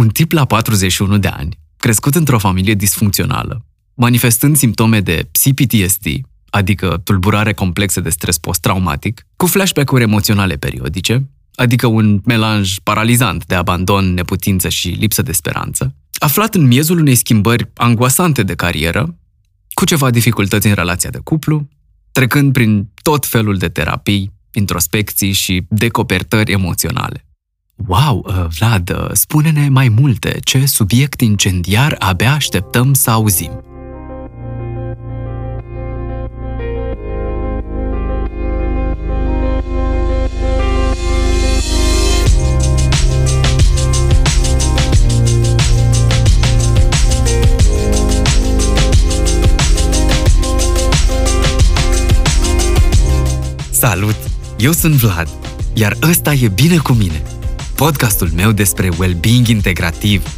Un tip la 41 de ani, crescut într-o familie disfuncțională, manifestând simptome de CPTSD, adică tulburare complexă de stres post-traumatic, cu flashback-uri emoționale periodice, adică un melanj paralizant de abandon, neputință și lipsă de speranță, aflat în miezul unei schimbări angoasante de carieră, cu ceva dificultăți în relația de cuplu, trecând prin tot felul de terapii, introspecții și decopertări emoționale. Wow, uh, Vlad, uh, spune-ne mai multe, ce subiect incendiar abia așteptăm să auzim. Salut! Eu sunt Vlad, iar ăsta e Bine cu mine, podcastul meu despre well-being integrativ,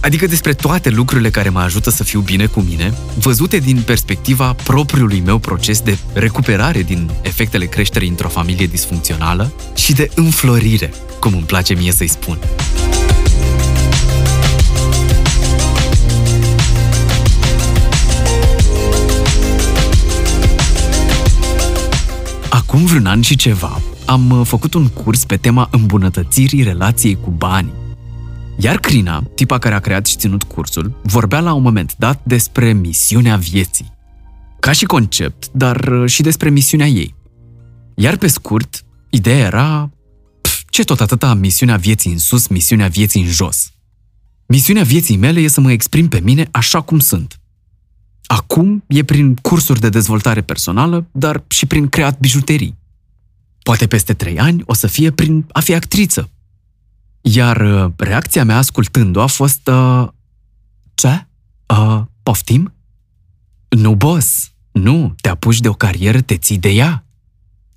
adică despre toate lucrurile care mă ajută să fiu bine cu mine, văzute din perspectiva propriului meu proces de recuperare din efectele creșterii într-o familie disfuncțională și de înflorire, cum îmi place mie să-i spun. Acum vreun an și ceva, am uh, făcut un curs pe tema îmbunătățirii relației cu banii. Iar Crina, tipa care a creat și ținut cursul, vorbea la un moment dat despre misiunea vieții. Ca și concept, dar uh, și despre misiunea ei. Iar pe scurt, ideea era... Pf, ce tot atâta misiunea vieții în sus, misiunea vieții în jos. Misiunea vieții mele e să mă exprim pe mine așa cum sunt. Acum e prin cursuri de dezvoltare personală, dar și prin creat bijuterii. Poate peste trei ani o să fie prin a fi actriță. Iar uh, reacția mea ascultând-o a fost... Uh, ce? Uh, poftim? Nu, boss. Nu, te apuci de o carieră, te ții de ea.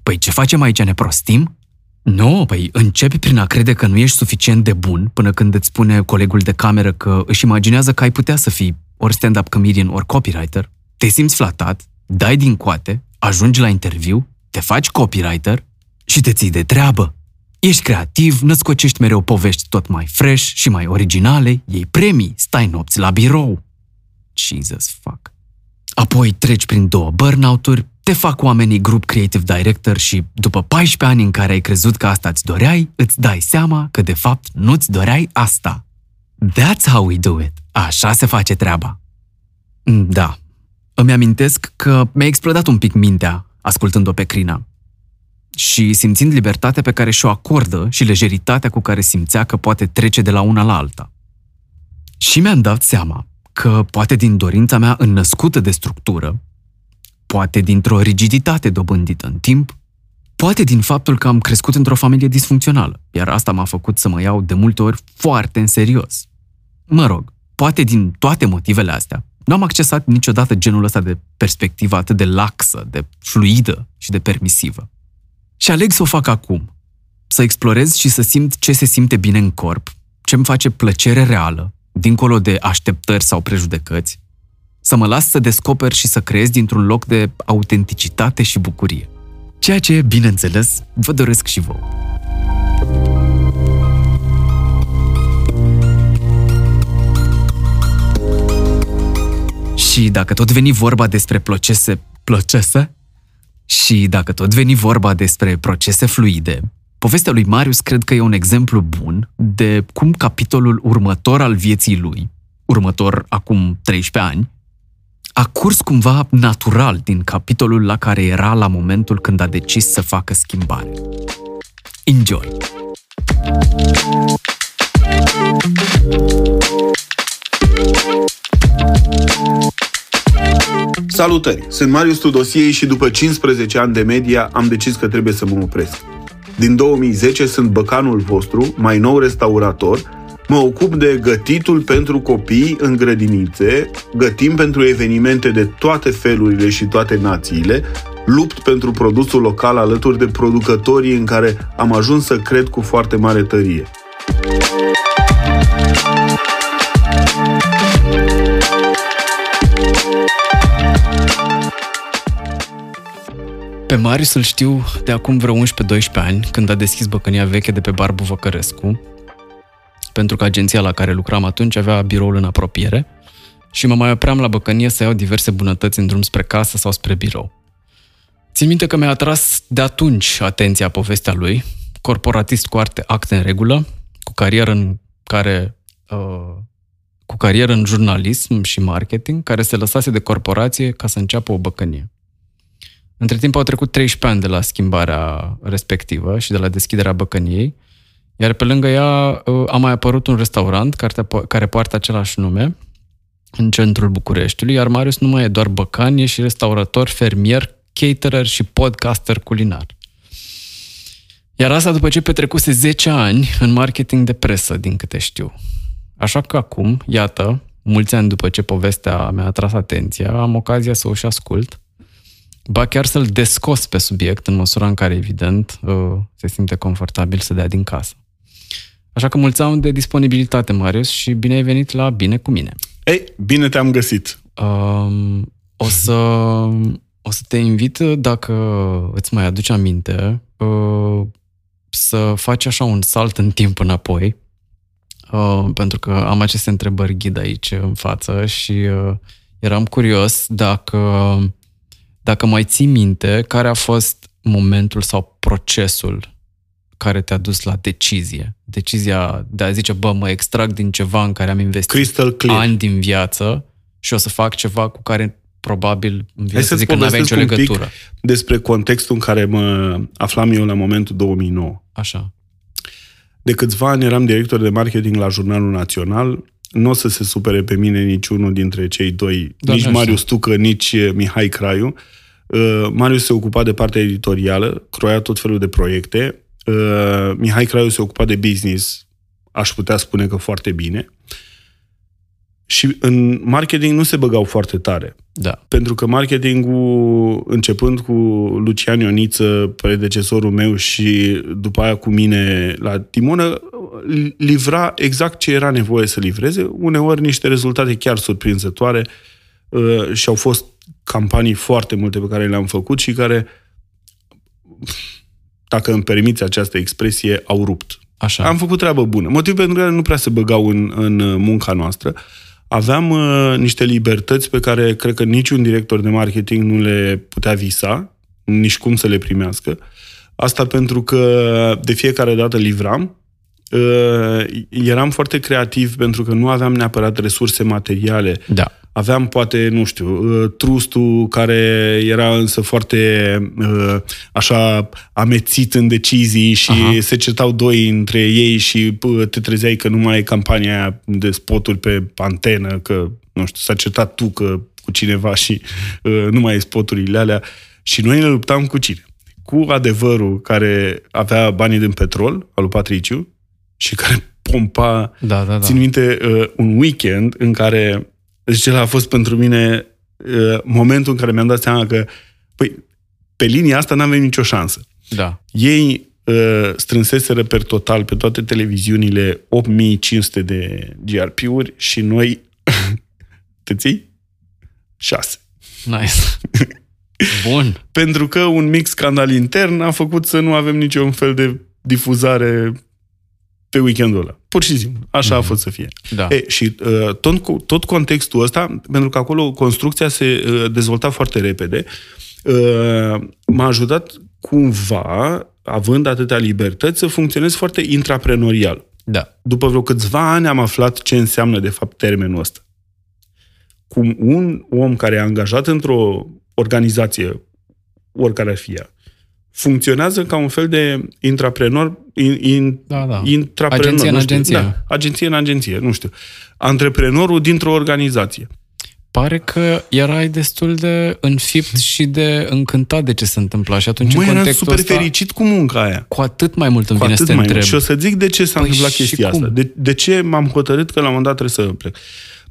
Păi ce facem aici, ne prostim? Nu, păi începi prin a crede că nu ești suficient de bun până când îți spune colegul de cameră că își imaginează că ai putea să fii ori stand-up comedian, ori copywriter, te simți flatat, dai din coate, ajungi la interviu, te faci copywriter și te ții de treabă. Ești creativ, născocești mereu povești tot mai fresh și mai originale, iei premii, stai nopți la birou. Jesus fuck. Apoi treci prin două burnout-uri, te fac oamenii grup creative director și după 14 ani în care ai crezut că asta îți doreai, îți dai seama că de fapt nu-ți doreai asta. That's how we do it. Așa se face treaba. Da. Îmi amintesc că mi-a explodat un pic mintea ascultând-o pe Crina. Și simțind libertatea pe care și-o acordă și lejeritatea cu care simțea că poate trece de la una la alta. Și mi-am dat seama că poate din dorința mea înnăscută de structură, poate dintr-o rigiditate dobândită în timp, poate din faptul că am crescut într-o familie disfuncțională, iar asta m-a făcut să mă iau de multe ori foarte în serios. Mă rog, poate din toate motivele astea, nu am accesat niciodată genul ăsta de perspectivă atât de laxă, de fluidă și de permisivă. Și aleg să o fac acum. Să explorez și să simt ce se simte bine în corp, ce îmi face plăcere reală, dincolo de așteptări sau prejudecăți, să mă las să descoper și să creez dintr-un loc de autenticitate și bucurie. Ceea ce, bineînțeles, vă doresc și vouă. Și dacă tot veni vorba despre procese, procese? Și dacă tot veni vorba despre procese fluide, povestea lui Marius cred că e un exemplu bun de cum capitolul următor al vieții lui, următor acum 13 ani, a curs cumva natural din capitolul la care era la momentul când a decis să facă schimbare. Enjoy! Salutări! Sunt Marius Tudosiei și după 15 ani de media am decis că trebuie să mă opresc. Din 2010 sunt băcanul vostru, mai nou restaurator, mă ocup de gătitul pentru copii în grădinițe, gătim pentru evenimente de toate felurile și toate națiile, lupt pentru produsul local alături de producătorii în care am ajuns să cred cu foarte mare tărie. Pe Marius îl știu de acum vreo 11-12 ani, când a deschis băcănia veche de pe Barbu Văcărescu, pentru că agenția la care lucram atunci avea biroul în apropiere și mă mai opream la băcănie să iau diverse bunătăți în drum spre casă sau spre birou. Țin minte că mi-a atras de atunci atenția povestea lui, corporatist cu arte, acte în regulă, cu carieră în care uh, cu carieră în jurnalism și marketing, care se lăsase de corporație ca să înceapă o băcănie. Între timp au trecut 13 ani de la schimbarea respectivă și de la deschiderea băcăniei, iar pe lângă ea uh, a mai apărut un restaurant care, care poartă același nume în centrul Bucureștiului, iar Marius nu mai e doar băcan, e și restaurator, fermier, caterer și podcaster culinar. Iar asta după ce petrecuse 10 ani în marketing de presă, din câte știu. Așa că acum, iată, mulți ani după ce povestea mi-a atras atenția, am ocazia să o și ascult, ba chiar să-l descos pe subiect, în măsura în care, evident, uh, se simte confortabil să dea din casă. Așa că mulțumim de disponibilitate, Marius, și bine ai venit la Bine cu mine. Ei, bine te-am găsit. Um, o să, o să te invit, dacă îți mai aduci aminte, uh, să faci așa un salt în timp înapoi, uh, pentru că am aceste întrebări ghid aici în față și uh, eram curios dacă, dacă mai ții minte care a fost momentul sau procesul care te-a dus la decizie. Decizia de a zice, bă, mă extrag din ceva în care am investit Crystal clear. ani din viață și o să fac ceva cu care probabil îmi vine să zic că nu avea nicio legătură. despre contextul în care mă aflam eu la momentul 2009. Așa. De câțiva ani eram director de marketing la Jurnalul Național. Nu o să se supere pe mine niciunul dintre cei doi, da, nici Marius Tucă, nici Mihai Craiu. Uh, Marius se ocupa de partea editorială, croia tot felul de proiecte. Uh, Mihai Craiu se ocupa de business, aș putea spune că foarte bine. Și în marketing nu se băgau foarte tare. Da. Pentru că marketingul, începând cu Lucian Ioniță, predecesorul meu și după aia cu mine la Timonă, livra exact ce era nevoie să livreze, uneori niște rezultate chiar surprinzătoare uh, și au fost campanii foarte multe pe care le-am făcut și care, dacă îmi permiți această expresie, au rupt. Așa. Am făcut treabă bună. Motiv pentru care nu prea se băgau în, în munca noastră. Uh, aveam uh, niște libertăți pe care cred că niciun director de marketing nu le putea visa, nici cum să le primească. Asta pentru că de fiecare dată livram, uh, eram foarte creativ pentru că nu aveam neapărat resurse materiale. Da Aveam poate, nu știu, uh, trustul care era însă foarte uh, așa amețit în decizii și Aha. se certau doi între ei și te trezeai că nu mai e campania aia de spoturi pe antenă, că, nu știu, s-a certat tu că cu cineva și uh, nu mai e spoturile alea. Și noi ne luptam cu cine? Cu adevărul care avea banii din petrol, al lui Patriciu, și care pompa, da, da, da. țin minte, un weekend în care deci ăla a fost pentru mine uh, momentul în care mi-am dat seama că păi, pe linia asta n-avem nicio șansă. Da. Ei uh, strânseseră per total pe toate televiziunile 8500 de GRP-uri și noi te ții? 6. Nice. Bun. Pentru că un mic scandal intern a făcut să nu avem niciun fel de difuzare pe weekendul ăla. Pur și simplu. Așa mm-hmm. a mhm. fost să fie. Da. E, și uh, tot, tot contextul ăsta, pentru că acolo construcția se uh, dezvolta foarte repede, uh, m-a ajutat cumva, având atâtea libertăți, să funcționez foarte intraprenorial. Da. După vreo câțiva ani am aflat ce înseamnă de fapt termenul ăsta. Cum un om care e angajat într-o organizație, oricare ar fi ea, funcționează ca un fel de intraprenor, in, in, da, da. intraprenor, agenție în agenție. Da, agenție în agenție, nu știu. Antreprenorul dintr-o organizație. Pare că erai destul de înfipt și de încântat de ce se întâmpla și atunci Mă, în eram contextul super ăsta, fericit cu munca aia. Cu atât mai mult îmi Cu vine atât să te mai întreb. mult. Și o să zic de ce s-a Păi întâmplat și chestia cum? asta. De, de ce m-am hotărât că la un moment dat trebuie să plec.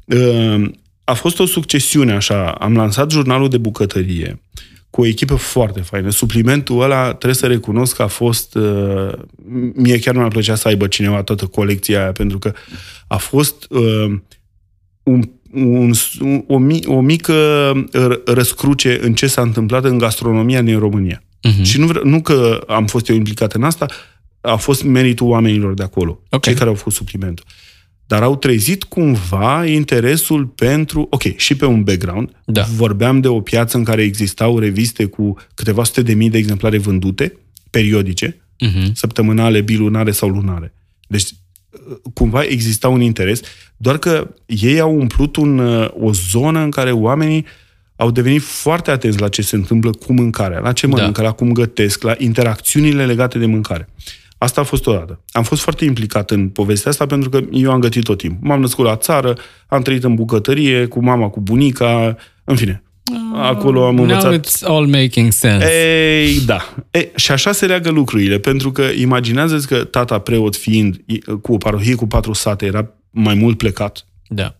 Uh, a fost o succesiune așa. Am lansat jurnalul de bucătărie cu o echipă foarte faină. Suplimentul ăla, trebuie să recunosc că a fost... Uh, mie chiar nu mi-a plăcea să aibă cineva toată colecția aia, pentru că a fost uh, un, un, o, mi, o mică răscruce în ce s-a întâmplat în gastronomia din România. Mhm. Și nu, vre- nu că am fost eu implicat în asta, a fost meritul oamenilor de acolo, Ok. cei care au făcut suplimentul. Dar au trezit cumva interesul pentru, ok, și pe un background. Da. Vorbeam de o piață în care existau reviste cu câteva sute de mii de exemplare vândute, periodice, Mhm. săptămânale, bilunare sau lunare. Deci, cumva exista un interes, doar că ei au umplut un, uh, o zonă în care oamenii au devenit foarte atenți la ce se întâmplă cu mâncarea, la ce mănâncă, la cum gătesc, la interacțiunile legate de mâncare. Asta a fost odată. Am fost foarte implicat în povestea asta pentru că eu am gătit tot timpul. M-am născut la țară, am trăit în bucătărie, cu mama, cu bunica, în fine. Acolo am învățat... Now it's all making sense. Ei, da. E, și așa se leagă lucrurile, pentru că imaginează că tata preot fiind i- cu o parohie cu patru sate, era mai mult plecat. Da.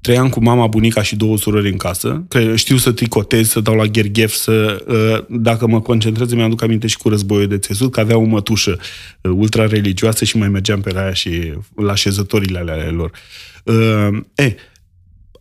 Trăiam cu mama, bunica și două surori în casă. Că știu să tricotez, să dau la gherghef, să, uh, dacă mă concentrez, mi-aduc aminte și cu războiul de țesut, că avea o mătușă uh, ultra-religioasă și mai mergeam pe la ea și la șezătorile ale lor. Uh, E,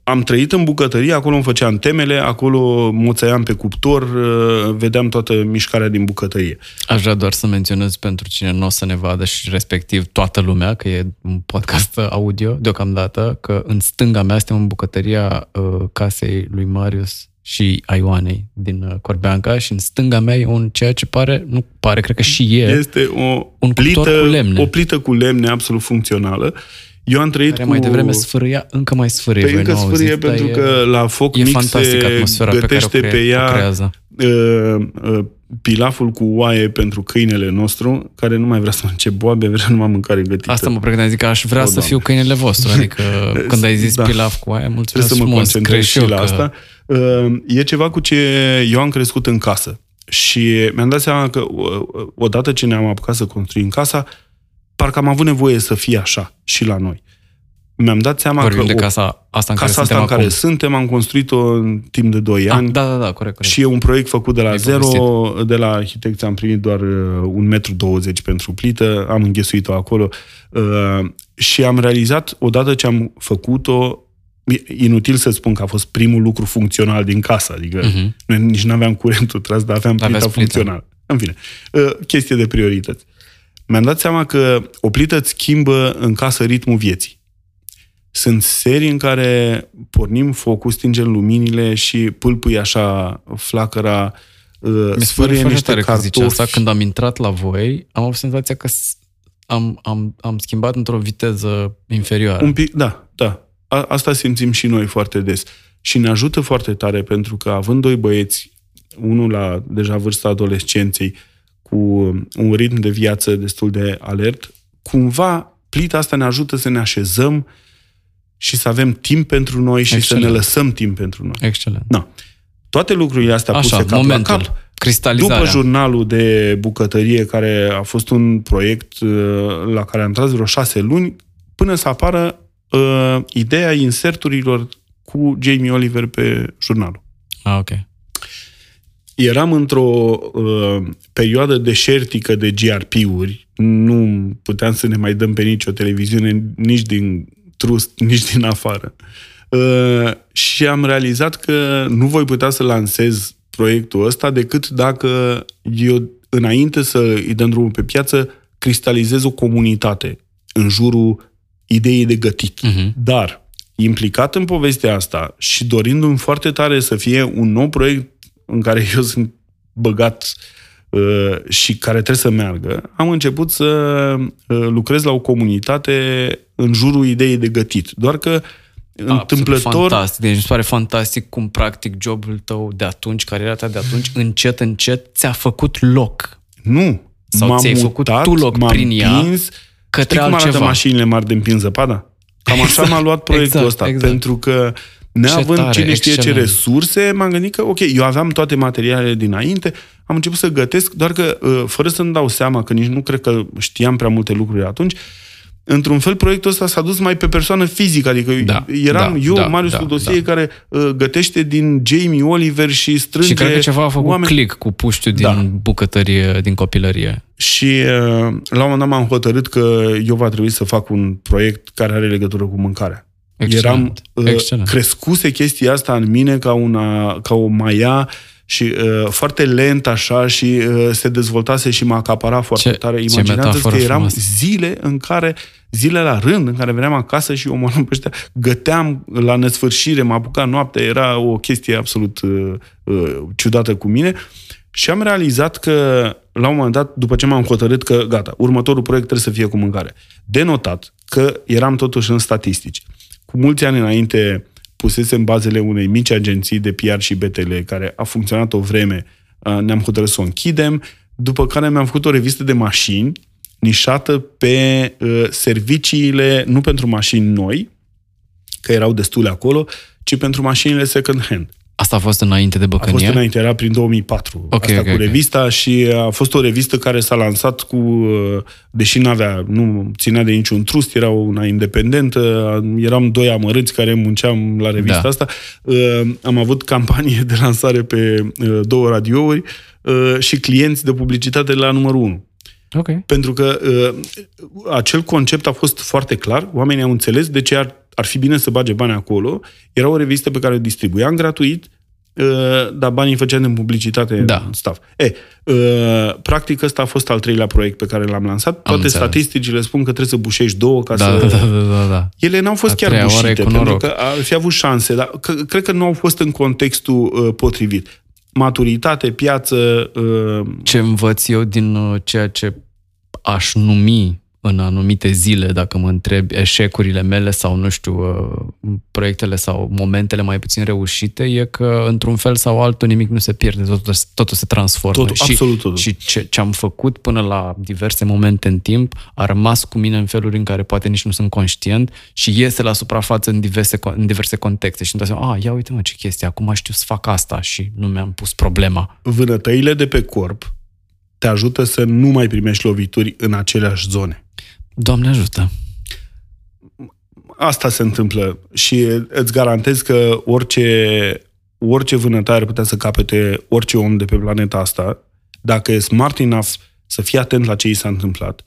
am trăit în bucătărie, acolo îmi făceam temele, acolo moțăiam pe cuptor, uh, vedeam toată mișcarea din bucătărie. Aș vrea doar să menționez pentru cine nu o să ne vadă și respectiv toată lumea, că e un podcast audio deocamdată, că în stânga mea suntem în bucătăria uh, casei lui Marius și a Ioanei din uh, Corbeanca și în stânga mea e un ceea ce pare, nu pare, cred că și e, Este o Un cuptor plită, cu lemne. o plită cu lemne absolut funcțională. Eu am trăit care cu... mai devreme sfârâia, încă mai sfârâie. Păi voi încă nu sfârie auziți, dar pentru e- că la foc e mic fantastic se atmosfera pe care o, gătește cre- pe ea o creează. uh, uh, pilaful cu oaie pentru câinele nostru, care nu mai vrea să mănânce boabe, vrea numai mâncare gătită. Asta mă pregăteam, zic că aș vrea O, să Doamne. fiu câinele vostru, adică când ai zis Da. pilaf cu aia, mulțumesc Trebuie să mă frumos, concentrez cred și eu la că- asta. Uh, E ceva cu ce eu am crescut în casă. Și mi-am dat seama că uh, odată ce ne-am apucat să construim casa, parcă am avut nevoie să fie așa și la noi. Mi-am dat seama Vorbim că de o- casa asta în care casa asta suntem în care acum. suntem, am construit-o în timp de 2 Ah, ani. da, da, da, corect, corect. Și e un proiect făcut de la Ai zero, povestit. de la arhitecți am primit doar uh, un metru 20 pentru plită, am înghesuit-o acolo uh, și am realizat, odată ce am făcut-o, e inutil să spun că a fost primul lucru funcțional din casă, adică Mhm. noi nici nu aveam curentul tras, dar aveam plita Aveați plită. funcțională. În fine, uh, chestie de priorități. Mi-am dat seama că o plită îți schimbă în casă ritmul vieții. Sunt serii în care pornim focul, stingem luminile și pâlpâi așa flacăra, uh, Mi se pare sfârâie foarte niște tare că zici asta. cartofi. Când am intrat la voi, am avut senzația că s- am, am, am schimbat într-o viteză inferioară. Un pic, da, da. A, asta simțim și noi foarte des. Și ne ajută foarte tare pentru că având doi băieți, unul la deja vârsta adolescenței, cu un ritm de viață destul de alert, cumva plita asta ne ajută să ne așezăm și să avem timp pentru noi și Excelent. să ne lăsăm timp pentru noi. Excelent. Na. Toate lucrurile astea puse Așa, cap momentul. la cap, Cristalizarea. după jurnalul de bucătărie, care a fost un proiect uh, la care am tras vreo șase luni, până să apară uh, ideea inserturilor cu Jamie Oliver pe jurnalul. Ah, ok. Eram într-o uh, perioadă deșertică de GRP-uri, nu puteam să ne mai dăm pe nicio televiziune, nici din trust, nici din afară. Uh, și am realizat că nu voi putea să lansez proiectul ăsta decât dacă eu, înainte să îi dăm drumul pe piață, cristalizez o comunitate în jurul ideii de gătit. Mhm. Dar, implicat în povestea asta și dorindu-mi foarte tare să fie un nou proiect în care eu sunt băgat uh, și care trebuie să meargă, am început să uh, lucrez la o comunitate în jurul ideii de gătit. Doar că întâmplător... Fantastic. Deci mi se pare fantastic cum practic jobul tău de atunci, cariera ta de atunci, încet, încet ți-a făcut loc Nu. Sau m-am ți-ai făcut mutat, tu loc m-am prin ea împins. către Știi cum arată altceva. mașinile mari de împins zăpada? Cam așa Exact, m-a luat proiectul exact, ăsta. exact. Pentru că neavând tare, cine știe ce excelent. resurse, m-am gândit că, ok, eu aveam toate materialele dinainte, am început să gătesc, doar că, uh, fără să-mi dau seama, că nici nu cred că știam prea multe lucruri atunci, într-un fel, proiectul ăsta s-a dus mai pe persoană fizică, adică Da, eram da, eu, da, Marius da, Tudosie, da. care uh, gătește din Jamie Oliver și strânge Și cred că ceva a făcut oameni. click cu puștiu din Da. bucătărie, din copilărie. Și uh, la un moment dat m-am hotărât că eu va trebui să fac un proiect care are legătură cu mâncarea. Excelent. Eram uh, Excelent. crescuse chestia asta în mine ca, una, ca o maia Și uh, foarte lent așa și uh, se dezvoltase și mă acapara foarte Ce- tare. ce Imaginați că metaforă eram frumoasă. zile în care, zile la rând, în care veneam acasă și omorâm pe ăștia, găteam la nesfârșire, mă apuca noaptea, era o chestie absolut uh, uh, ciudată cu mine. Și am realizat că, la un moment dat, după ce m-am hotărât că, gata, următorul proiect trebuie să fie cu mâncare. De notat că eram totuși în statistici. Cu mulți ani înainte pusesem bazele unei mici agenții de PR și BTL, care a funcționat o vreme, uh, ne-am hotărât să o închidem, după care mi-am făcut o revistă de mașini nișată pe uh, serviciile, nu pentru mașini noi, că erau destule acolo, ci pentru mașinile second hand. Asta a fost înainte de A fost Băcănie? înainte, era prin 2004. Ok, asta ok, cu ok. revista și a fost o revistă care s-a lansat cu, uh, deși n-avea, nu ținea de niciun trust, era una independentă, eram doi amărâți care munceam la revista Da. asta. Uh, Am avut campanie de lansare pe uh, două radiouri uh, și clienți de publicitate la numărul 1. Ok. Pentru că uh, acel concept a fost foarte clar, oamenii au înțeles de ce ar, ar fi bine să bage bani acolo. Era o revistă pe care o distribuiam gratuit, uh, dar banii îi făceam în publicitate Da. în staff. E, uh, practic ăsta a fost al treilea proiect pe care l-am lansat. Toate înțeles. statisticile spun că trebuie să bușești două ca Da, să... da, da, da, da. Ele Ele n-au fost A chiar treia oară e bușite, cu pentru noroc. că ar fi avut șanse, dar că, cred că nu au fost în contextul uh, potrivit. Maturitate, piață, uh, Ce învăț eu din uh, ceea ce aș numi în anumite zile, dacă mă întreb, eșecurile mele sau, nu știu, uh, proiectele sau momentele mai puțin reușite, e că, într-un fel sau altul, nimic nu se pierde, totul, totul se transformă. Totul, și, absolut totul. Și ce, ce am făcut până la diverse momente în timp a rămas cu mine în feluri în care poate nici nu sunt conștient și iese la suprafață în diverse, în diverse contexte și îmi dau seama, a, ia uite mă ce chestie, acum știu să fac asta și nu mi-am pus problema. vânătăile de pe corp te ajută să nu mai primești lovituri în aceleași zone. Doamne ajută! Asta se întâmplă și îți garantez că orice, orice vânătar ar putea să capete orice om de pe planeta asta, dacă e smart enough să fie atent la ce i s-a întâmplat,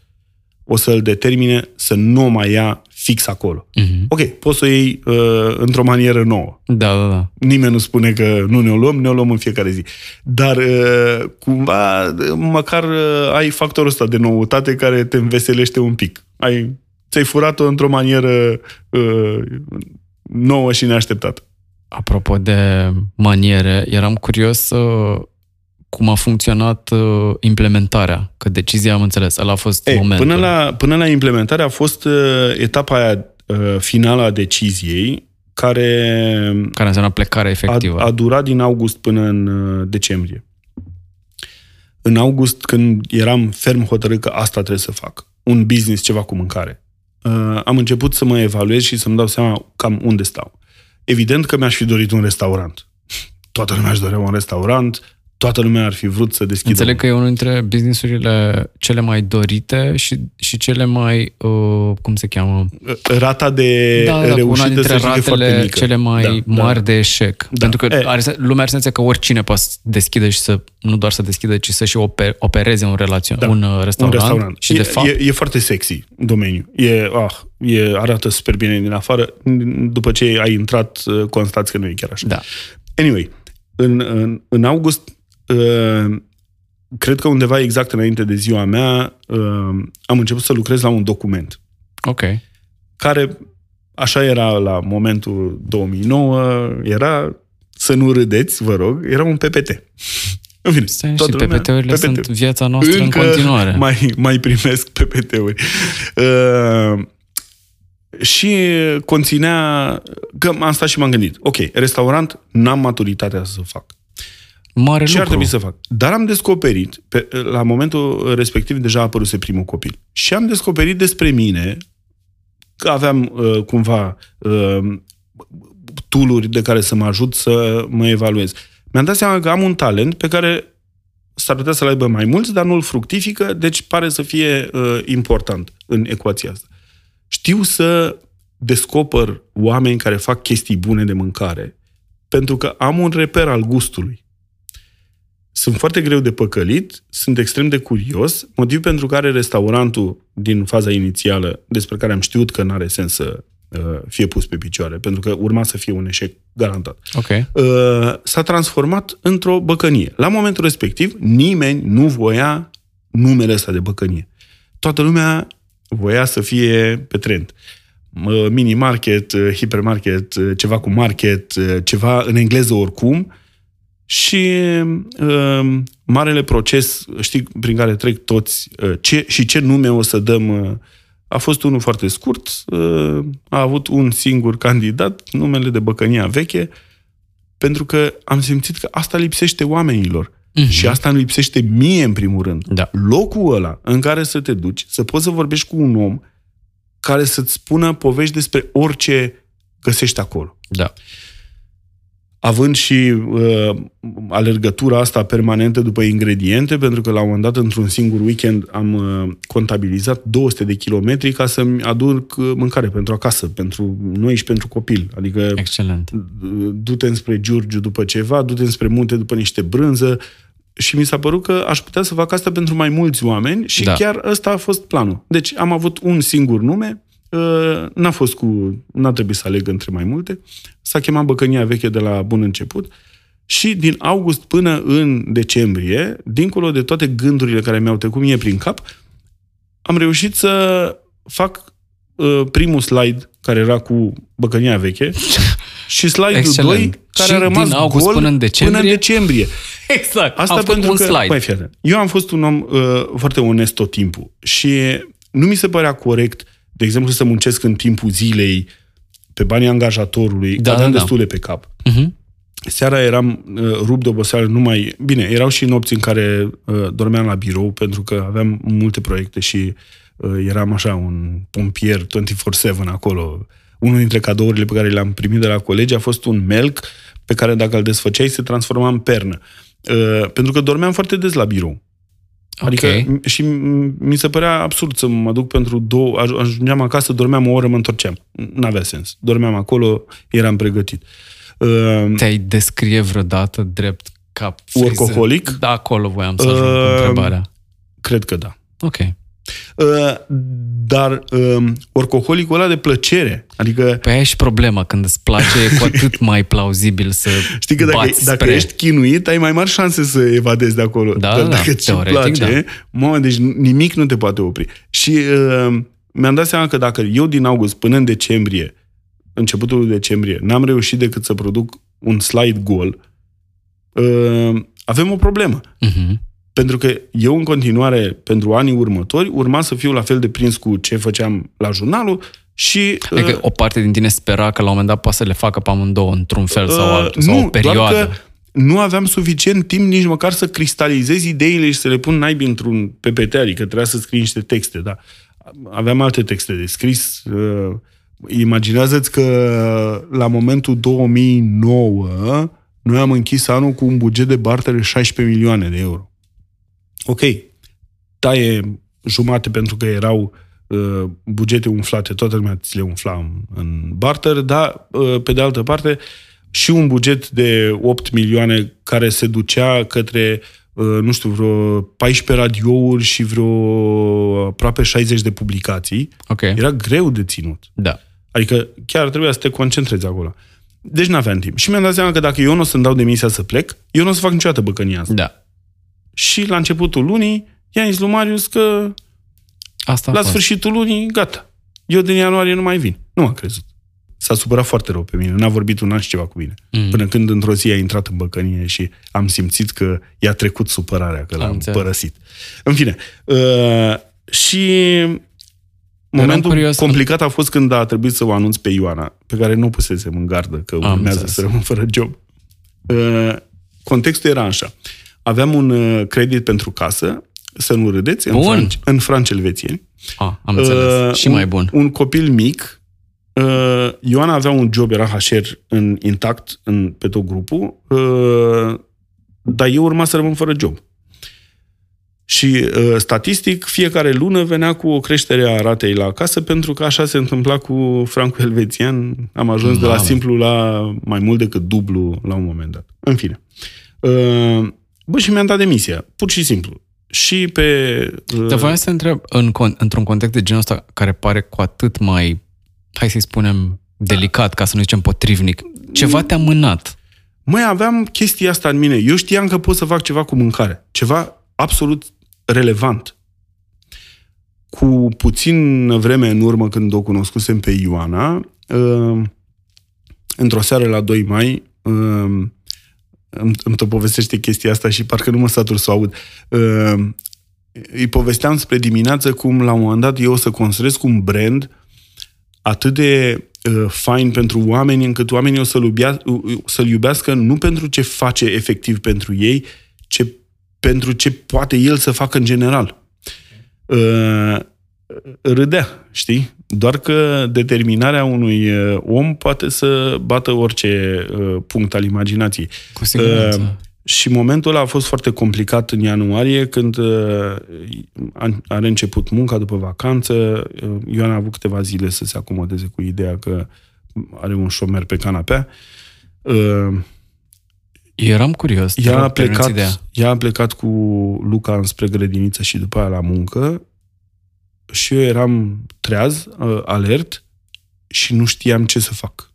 o să-l determine să nu o mai ia fix acolo. Mhm. Ok, poți să o iei uh, într-o manieră nouă. Da, da, da. Nimeni nu spune că nu ne-o luăm, ne-o luăm în fiecare zi. Dar uh, cumva, uh, măcar uh, ai factorul ăsta de noutate care te înveselește un pic. Ai, ți-ai furat-o într-o manieră uh, nouă și neașteptată. Apropo de maniere, eram curios uh, cum a funcționat uh, implementarea, că decizia am înțeles, ăla a fost Ei, momentul. până, la, până la implementare a fost uh, etapa aia uh, finală a deciziei, care Care înseamnă plecarea efectivă. A, a durat din august până în uh, decembrie. În august, când eram ferm hotărât că asta trebuie să fac, un business, ceva cu mâncare, uh, am început să mă evaluez și să-mi dau seama cam unde stau. Evident că mi-aș fi dorit un restaurant. Toată lumea își dorea un restaurant, toată lumea ar fi vrut să deschidă Înțeleg un- că e unul dintre businessurile cele mai dorite și, și cele mai, uh, cum se cheamă? Rata de Da, da, cu una reușită dintre să zic, e foarte ratele mică. cele mai Da, mari da. de eșec. Da. Pentru că E. are, se- lumea are senzația că oricine poate să deschide și să, nu doar să deschide, ci să și oper, opereze un, relațion, Da, un uh, restaurant. Un restaurant. Și e, de fapt, e, e foarte sexy domeniul. E, ah, e, arată super bine din afară. După ce ai intrat, uh, constați că nu e chiar așa. da. Anyway, în, în, în august, uh, cred că undeva exact înainte de ziua mea, uh, am început să lucrez la un document Ok. care, așa era la momentul 2009, era, să nu râdeți, vă rog, era un PPT. În fine, Stai, și toată lumea- PPT-urile PPT. sunt viața noastră Încă în continuare. Mai, mai primesc PPT-uri. Uh, și conținea, că am stat și m-am gândit, ok, restaurant, n-am maturitatea să fac. Mare Ce lucru. ar trebui să fac? Dar am descoperit, pe, la momentul respectiv deja a apăruse primul copil. Și am descoperit despre mine că aveam uh, cumva uh, tooluri de care să mă ajut să mă evaluez. Mi-am dat seama că am un talent pe care s-ar putea să-l aibă mai mulți, dar nu-l fructifică, deci pare să fie uh, important în ecuația asta. Știu să descoper oameni care fac chestii bune de mâncare, pentru că am un reper al gustului. Sunt foarte greu de păcălit, sunt extrem de curios, motiv pentru care restaurantul din faza inițială, despre care am știut că nu are sens să fie pus pe picioare, pentru că urma să fie un eșec garantat. Ok. S-a transformat într-o băcănie. La momentul respectiv, nimeni nu voia numele ăsta de băcănie. Toată lumea voia să fie pe trend. Mini market, hipermarket, ceva cu market, ceva în engleză oricum, și uh, marele proces, știi, prin care trec toți uh, ce, și ce nume o să dăm, uh, a fost unul foarte scurt, uh, a avut un singur candidat, numele de Băcănia Veche, pentru că am simțit că asta lipsește oamenilor. Uh-huh. Și asta îmi lipsește mie, în primul rând. Da. Locul ăla în care să te duci, să poți să vorbești cu un om care să-ți spună povești despre orice găsești acolo. Da având și uh, alergătura asta permanentă după ingrediente, pentru că la un moment dat, într-un singur weekend, am uh, contabilizat 200 de kilometri ca să-mi aduc uh, mâncare pentru acasă, pentru noi și pentru copil. Adică, Excelent. du-te spre Giurgiu după ceva, du-te spre munte după niște brânză, și mi s-a părut că aș putea să fac asta pentru mai mulți oameni și da. chiar ăsta a fost planul. Deci am avut un singur nume, Uh, n-a fost cu... n-a trebuit să aleg între mai multe. S-a chemat Băcănia Veche de la bun început și din august până în decembrie, dincolo de toate gândurile care mi-au trecut mie prin cap, am reușit să fac uh, primul slide care era cu Băcănia Veche și slide-ul 2 care și a rămas din august gol până în decembrie. Până în decembrie. Exact. Asta am pentru un că, slide. Păi, fiate, eu am fost un om uh, foarte onest tot timpul și nu mi se părea corect de exemplu, să muncesc în timpul zilei pe banii angajatorului, da, aveam da, da. destule pe cap. Uh-huh. Seara eram uh, rupt de oboseală numai... Bine, erau și nopți în care uh, dormeam la birou pentru că aveam multe proiecte și uh, eram așa un pompier 24-7 acolo. Unul dintre cadourile pe care le-am primit de la colegi a fost un melc pe care dacă îl desfăceai se transforma în pernă. Uh, pentru că dormeam foarte des la birou. Adică okay. și mi se părea absurd să mă duc pentru două, ajungeam acasă, dormeam o oră, mă întorceam. N-avea sens. Dormeam acolo, eram pregătit. Uh, Te-ai descrie vreodată drept ca Workaholic? Da, acolo voiam să ajung uh, cu întrebarea. Cred că da. Ok. Uh, dar uh, orcoholicul ăla de plăcere. Adică... Păi aia și problema, când îți place, e cu atât mai plauzibil să Știi că dacă, spre... dacă ești chinuit, ai mai mari șanse să evadezi de acolo. Da, dar da, dacă ți place, da. mă, deci nimic nu te poate opri. Și uh, mi-am dat seama că dacă eu din august până în decembrie, începutul decembrie, n-am reușit decât să produc un slide gol, uh, avem o problemă. Uh-huh. Pentru că eu, în continuare, pentru anii următori, urma să fiu la fel de prins cu ce făceam la jurnalul și... Adică uh, o parte din tine spera că la un moment dat poate să le facă pe amândouă într-un fel sau uh, altul, sau nu, o perioadă. Doar că nu aveam suficient timp nici măcar să cristalizez ideile și să le pun naibii într-un PPT, adică trebuia să scrii niște texte, da. Aveam alte texte de scris. Uh, imaginează-ți că la momentul 2009 noi am închis anul cu un buget de barter de 16 milioane de euro ok, taie jumate pentru că erau uh, bugete umflate, toată lumea ți le umfla în, în barter, dar, uh, pe de altă parte, și un buget de 8 milioane care se ducea către, uh, nu știu, vreo 14 radiouri și vreo aproape 60 de publicații. Okay. Era greu de ținut. Da. Adică chiar trebuia să te concentrezi acolo. Deci n-aveam timp. Și mi-am dat seama că dacă eu nu o să-mi dau demisia să plec, eu nu o să fac niciodată băcănia asta. Da și la începutul lunii i-a zis lui Marius că Asta la sfârșitul lunii, gata. Eu din ianuarie nu mai vin. Nu m-a crezut. S-a supărat foarte rău pe mine. N-a vorbit un an și ceva cu mine. Mm. Până când într-o zi a intrat în băcănie și am simțit că i-a trecut supărarea, că l-am înțeleg. părăsit. În fine. Uh, și momentul curios, complicat a fost când a trebuit să o anunț pe Ioana, pe care nu pusesem în gardă, că urmează să rămân fără job. Uh, contextul era așa. Uh, aveam un uh, credit pentru casă, să nu râdeți, în, franci, în franci elvețieni. Ah, am înțeles. Uh, și un, mai bun. Un copil mic. Uh, Ioana avea un job, era HR în intact în, pe tot grupul, uh, dar eu urma să rămân fără job. Și uh, statistic, fiecare lună venea cu o creștere a ratei la casă, pentru că așa se întâmpla cu francul elvețian. Am ajuns Mamă. de la simplu la mai mult decât dublu la un moment dat. În fine. Uh, Bă, și mi-am dat demisia, pur și simplu. Și pe... Uh... Te voiam să întreb, în, într-un context de genul ăsta, care pare cu atât mai hai să-i spunem, delicat, ca să nu zicem potrivnic, ceva te-a mânat. Mai aveam chestia asta în mine. Eu știam că pot să fac ceva cu mâncare. Ceva absolut relevant. Cu puțin vreme în urmă, când o cunoscusem pe Ioana, uh, într-o seară la 2 mai, uh, îmi, îmi tot povestește chestia asta și parcă nu mă satur să o aud. Uh, îi povesteam spre dimineață cum la un moment dat eu o să construiesc un brand atât de uh, fain pentru oameni încât oamenii o să-l, iubea, să-l iubească nu pentru ce face efectiv pentru ei, ci pentru ce poate el să facă în general. Uh, râdea, știi? Doar că determinarea unui uh, om poate să bată orice uh, punct al imaginației. Cu siguranță. Uh, și momentul ăla a fost foarte complicat în ianuarie, când uh, are început munca după vacanță. Uh, Ioana a avut câteva zile să se acomodeze cu ideea că are un șomer pe canapea. Uh, Eram curios. Ea a, plecat, ea a plecat cu Luca înspre grădiniță și după aia la muncă și eu eram treaz, alert și nu știam ce să fac.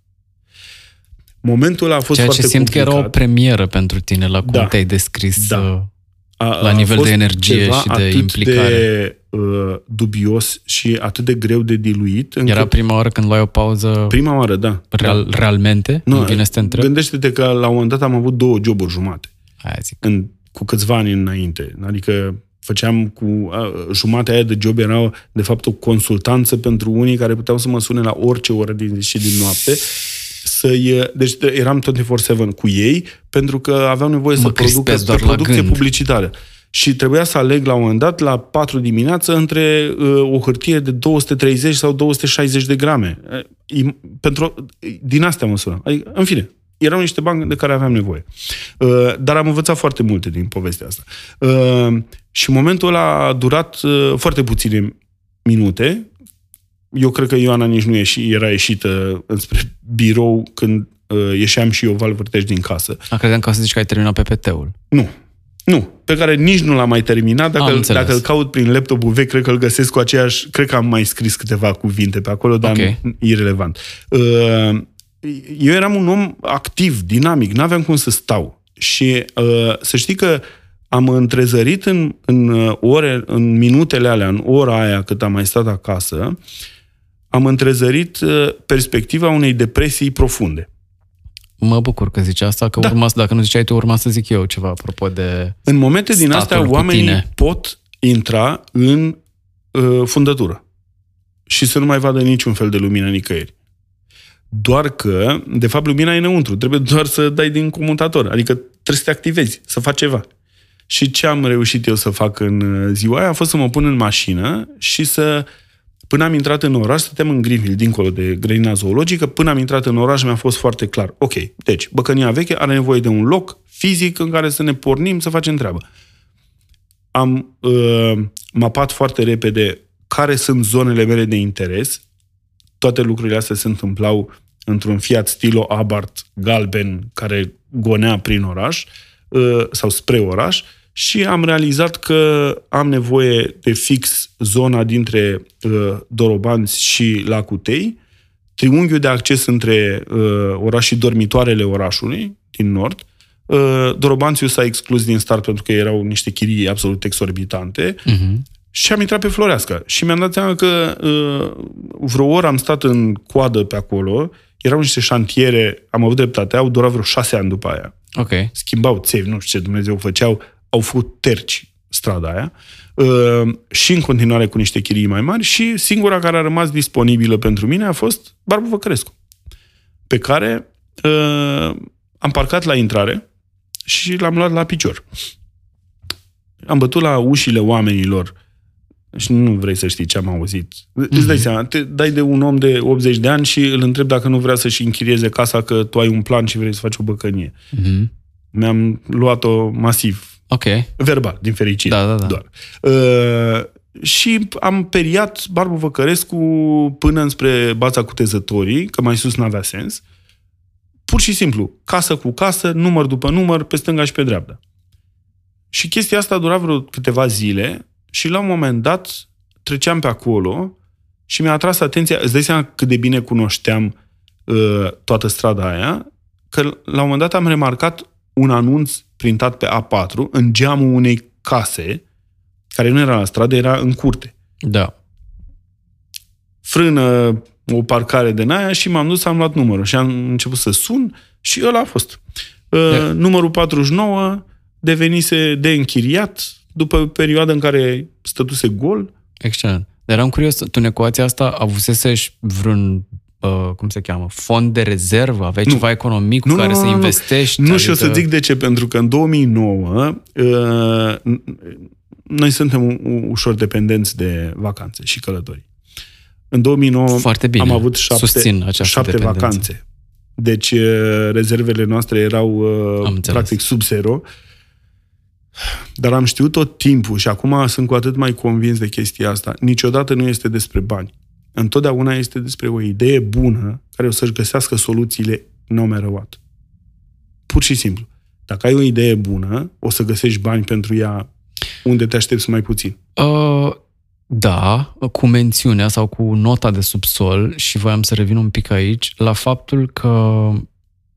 Momentul a fost Ceea foarte ce simt complicat. că era o premieră pentru tine la cum da. te-ai descris da. Uh, a, la nivel de energie și de implicare. de uh, dubios și atât de greu de diluit. Încât... Era prima oară când luai o pauză Prima oară, da. Real, da. Realmente? Nu, vine să te întreb? Gândește-te că la un moment dat am avut două joburi jumate. Aia zic. În, cu câțiva ani înainte. Adică făceam cu a, jumatea aia de job era de fapt o consultanță pentru unii care puteau să mă sune la orice oră din zi și din noapte să deci eram 24-7 cu ei, pentru că aveau nevoie mă să producă doar producție gând. publicitară. Și trebuia să aleg la un moment dat, la 4 dimineață, între uh, o hârtie de 230 sau 260 de grame. Uh, pentru, din astea măsură. Adică, în fine, erau niște bani de care aveam nevoie. Uh, dar am învățat foarte multe din povestea asta. Uh, și momentul ăla a durat uh, foarte puține minute, eu cred că Ioana nici nu ieși, era ieșită înspre birou când uh, ieșeam și eu Val Vârtej din casă. A, credeam că o să zici că ai terminat PPT-ul. Nu. Nu. Pe care nici nu l-am mai terminat. Dacă, îl, dacă îl caut prin laptopul vechi, cred că îl găsesc cu aceeași... Cred că am mai scris câteva cuvinte pe acolo, dar okay. irrelevant. Uh, eu eram un om activ, dinamic, n-aveam cum să stau. Și uh, să știi că am întrezărit în, în uh, ore, în minutele alea, în ora aia cât am mai stat acasă, am întrezărit uh, perspectiva unei depresii profunde. Mă bucur că zici asta, că da. urma, dacă nu ziceai tu, urma să zic eu ceva apropo de În momente din astea, oamenii tine. pot intra în uh, fundătură și să nu mai vadă niciun fel de lumină nicăieri. Doar că, de fapt, lumina e înăuntru. Trebuie doar să dai din comutator. Adică trebuie să te activezi, să faci ceva. Și ce am reușit eu să fac în uh, ziua aia a fost să mă pun în mașină și să Până am intrat în oraș, stăteam în Greenville, dincolo de grădina zoologică, până am intrat în oraș mi-a fost foarte clar. Ok, deci, Băcănia Veche are nevoie de un loc fizic în care să ne pornim, să facem treabă. Am uh, mapat foarte repede care sunt zonele mele de interes. Toate lucrurile astea se întâmplau într-un Fiat Stilo Abarth galben care gonea prin oraș uh, sau spre oraș și am realizat că am nevoie de fix zona dintre uh, Dorobanți și Lacutei, triunghiul de acces între uh, oraș și dormitoarele orașului din nord. Uh, Dorobanțiu s-a exclus din start pentru că erau niște chirii absolut exorbitante uh-huh. și am intrat pe Floreasca. Și mi-am dat seama că uh, vreo oră am stat în coadă pe acolo, erau niște șantiere, am avut dreptate, au durat vreo șase ani după aia. Ok. Schimbau țevi, nu știu ce Dumnezeu făceau, au făcut terci strada aia uh, și în continuare cu niște chirii mai mari și singura care a rămas disponibilă pentru mine a fost Barbu Văcărescu, pe care uh, am parcat la intrare și l-am luat la picior. Am bătut la ușile oamenilor și nu vrei să știi ce am auzit. Mm-hmm. Îți dai seama, te dai de un om de 80 de ani și îl întreb dacă nu vrea să-și închirieze casa că tu ai un plan și vrei să faci o băcănie. Mm-hmm. Mi-am luat-o masiv Ok. Verbal, din fericire. Da, da, da. Doar. Uh, și am periat Barbu Văcărescu până înspre baza cutezătorii, că mai sus n-avea sens. Pur și simplu, casă cu casă, număr după număr, pe stânga și pe dreapta. Și chestia asta a durat vreo câteva zile și la un moment dat treceam pe acolo și mi-a atras atenția, îți dai seama cât de bine cunoșteam uh, toată strada aia, că la un moment dat am remarcat un anunț printat pe A4 în geamul unei case, care nu era la stradă, era în curte. Da. Frână, o parcare de aia și m-am dus, am luat numărul și am început să sun și ăla a fost. Uh, Da. numărul 49 devenise de închiriat după perioada în care stătuse gol. Excelent. Dar eram curios, tu în ecuația asta avuseseși vreun, uh, cum se cheamă, fond de rezervă? Aveai Nu. ceva economic cu Nu, care nu, să nu, nu. investești? Nu și o să zic de ce, pentru că în 2009 uh, noi suntem u- ușor dependenți de vacanțe și călătorii. În 2009 Foarte bine. am avut șapte, Susțin această șapte dependență. vacanțe. Deci uh, rezervele noastre erau uh, Am înțeles. practic sub zero. Dar am știut tot timpul și acum sunt cu atât mai convins de chestia asta. Niciodată nu este despre bani. Întotdeauna este despre o idee bună care o să-și găsească soluțiile no matter what. Pur și simplu. Dacă ai o idee bună, o să găsești bani pentru ea unde te aștepți mai puțin. Uh, da, cu mențiunea sau cu nota de subsol și voiam să revin un pic aici la faptul că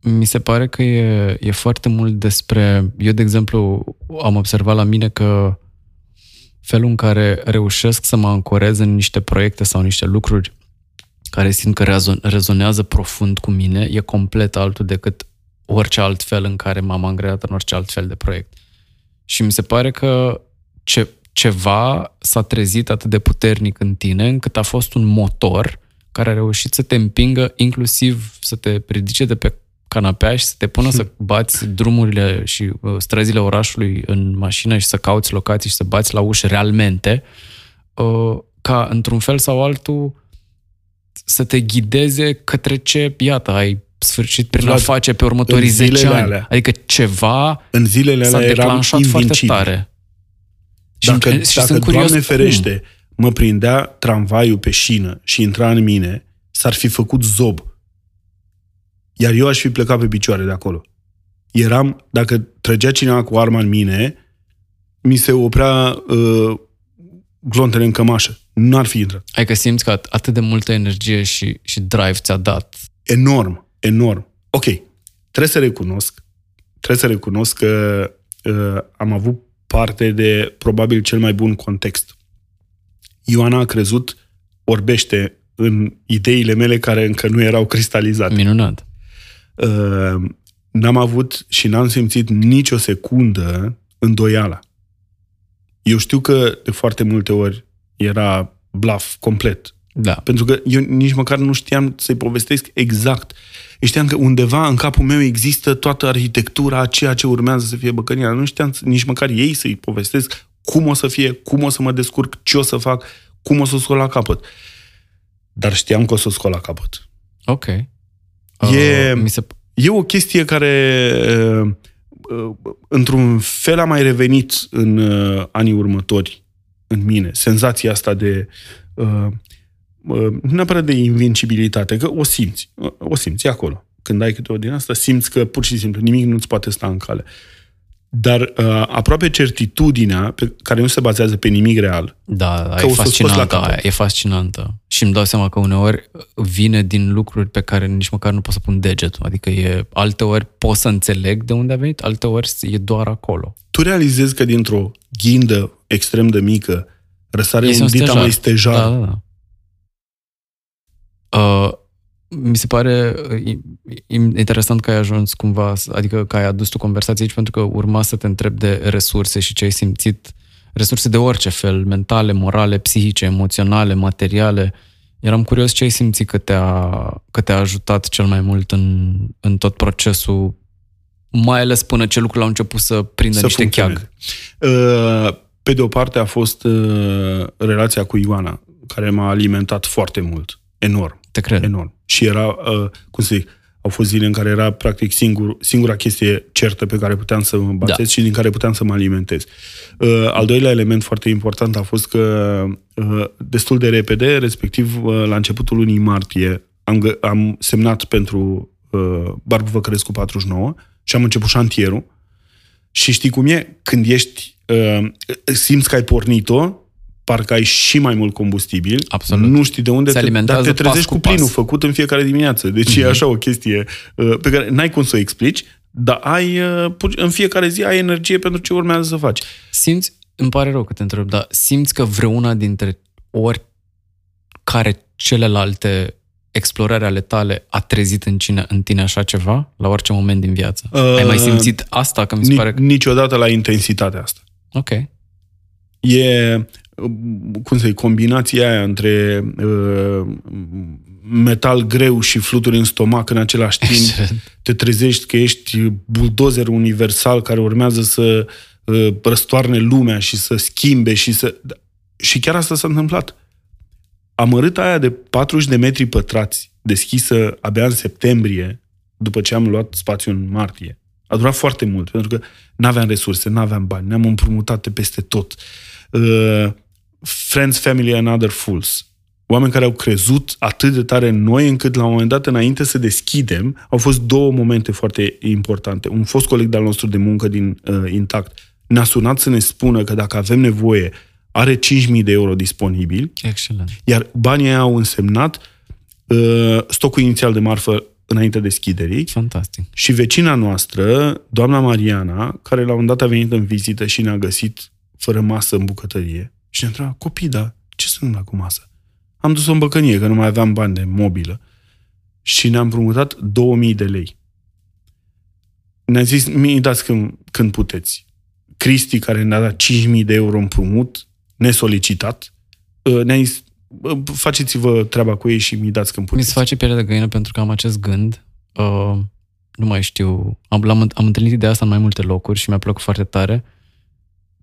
mi se pare că e, e foarte mult despre... Eu, de exemplu, am observat la mine că felul în care reușesc să mă ancorez în niște proiecte sau niște lucruri care simt că rezon- rezonează profund cu mine e complet altul decât orice alt fel în care m-am angrenat în orice alt fel de proiect. Și mi se pare că ce, ceva s-a trezit atât de puternic în tine încât a fost un motor care a reușit să te împingă inclusiv să te ridice de pe canapea și să te pună să bați drumurile și uh, străzile orașului în mașină și să cauți locații și să bați la uși realmente, uh, ca într-un fel sau altul să te ghideze către ce, iată, ai sfârșit prin Vlad, a face pe următorii în 10 zilele ani. alea- Adică ceva În zilele s-a alea eram declanșat foarte invincibil. tare. Dacă, și, și dacă sunt curios Doamne cum. ferește, mă prindea tramvaiul pe șină și intra în mine, s-ar fi făcut zob. Iar eu aș fi plecat pe picioare de acolo. Eram, dacă trăgea cineva cu arma în mine, mi se oprea uh, glontele în cămașă. N-ar fi intrat. Adică simți că at- atât de multă energie și, și drive ți-a dat. Enorm, enorm. Ok, trebuie să recunosc, trebuie să recunosc că uh, am avut parte de probabil cel mai bun context. Ioana a crezut orbește în ideile mele care încă nu erau cristalizate. Minunat. Uh, n-am avut și n-am simțit nicio secundă îndoiala. Eu știu că de foarte multe ori era blaf complet. Da. Pentru că eu nici măcar nu știam să-i povestesc exact. Eu știam că undeva în capul meu există toată arhitectura a ceea ce urmează să fie băcănia. Nu știam nici măcar ei să-i povestesc cum o să fie, cum o să mă descurc, ce o să fac, cum o să o scol la capăt. Dar știam că o să o scol la capăt. Ok. E- Uh, mi se... E o chestie care, uh, uh, într-un fel, a mai revenit în uh, anii următori în mine. Senzația asta de, uh, uh, nu neapărat de invincibilitate, că o simți. uh, O simți e acolo. Când ai câte o din asta, simți că pur și simplu nimic nu-ți poate sta în cale. Dar uh, aproape certitudinea pe care nu se bazează pe nimic real, Da, da, Că e o să scoți la fascinantă capăt. aia, e fascinantă. Și îmi dau seama că uneori vine din lucruri pe care nici măcar nu pot să pun degetul. Adică e, alte ori pot să înțeleg de unde a venit, alte ori e doar acolo. tu realizezi că dintr-o ghindă extrem de mică răsare Este un dita mai stejar. Da, da, da. Uh, mi se pare uh, i- i- interesant că ai ajuns cumva, să- adică că ai adus tu conversație aici pentru că urma să te întreb de resurse și ce ai simțit, resurse de orice fel, mentale, morale, psihice, emoționale, materiale. Eram curios ce ai simțit că te-a, că te-a ajutat cel mai mult în, în tot procesul, mai ales până ce lucrurile au început să prindă Să niște funcționeze. cheag. Uh, Pe de o parte a fost uh, relația cu Ioana, care m-a alimentat foarte mult. Enorm, Te cred. enorm. Și era, uh, cum să zic, au fost zile în care era practic singur, singura chestie certă pe care puteam să mă bazez Da. și din care puteam să mă alimentez. Uh, Al doilea element foarte important a fost că uh, destul de repede, respectiv uh, la începutul lunii martie, am, gă- am semnat pentru uh, Barbu Văcărescu 49 și am început șantierul. Și știi cum e? Când ești, uh, simți că ai pornit-o, parcă ai și mai mult combustibil. Absolut. Nu știi de unde, Se te, dar alimentează te trezești pas cu cu plinul pas. făcut în fiecare dimineață. Deci Mhm. e așa o chestie uh, pe care n-ai cum să o explici, dar ai, uh, pu- în fiecare zi ai energie pentru ce urmează să faci. Simți, îmi pare rău că te întreb, dar simți că vreuna dintre ori care celelalte explorări ale tale a trezit în, cine, în tine așa ceva, la orice moment din viață? Uh, Ai mai simțit asta? Că mi se Ni- pare că... Niciodată la intensitatea asta. Ok. E, uh, cum să combinația aia între uh, metal greu și fluturi în stomac în același timp. Excelent. Te trezești că ești buldozer universal care urmează să uh, răstoarne lumea și să schimbe și să... Și chiar asta s-a întâmplat. Amărâta aia de 40 de metri pătrați, deschisă abia în septembrie, după ce am luat spațiu în martie, a durat foarte mult, pentru că n-aveam resurse, n-aveam bani, ne-am împrumutat de peste tot. Uh, friends, family and other fools. Oameni care au crezut atât de tare în noi, încât la un moment dat, înainte să deschidem, au fost două momente foarte importante. Un fost coleg de-al nostru de muncă din uh, Intact ne-a sunat să ne spună că dacă avem nevoie, are 5.000 de euro disponibili, Excelent. iar banii aia au însemnat uh, stocul inițial de marfă înainte deschiderii Fantastic. și vecina noastră, doamna Mariana, care la un dat a venit în vizită și ne-a găsit fără masă în bucătărie și ne-a întrebat, copii, da, ce se întâmplă cu masă? Am dus-o în băcănie, că nu mai aveam bani de mobilă. Și ne-am împrumutat 2000 de lei. Ne-a zis, mi dați când, când puteți. Cristi, care ne-a dat 5000 de euro împrumut, nesolicitat, uh, ne-a zis, "Bă, faceți-vă treaba cu ei și mi dați când Mi puteți. se face pielea de găină pentru că am acest gând. Uh, nu mai știu. Am, l-am, am întâlnit ideea asta în mai multe locuri și mi-a plăcut foarte tare.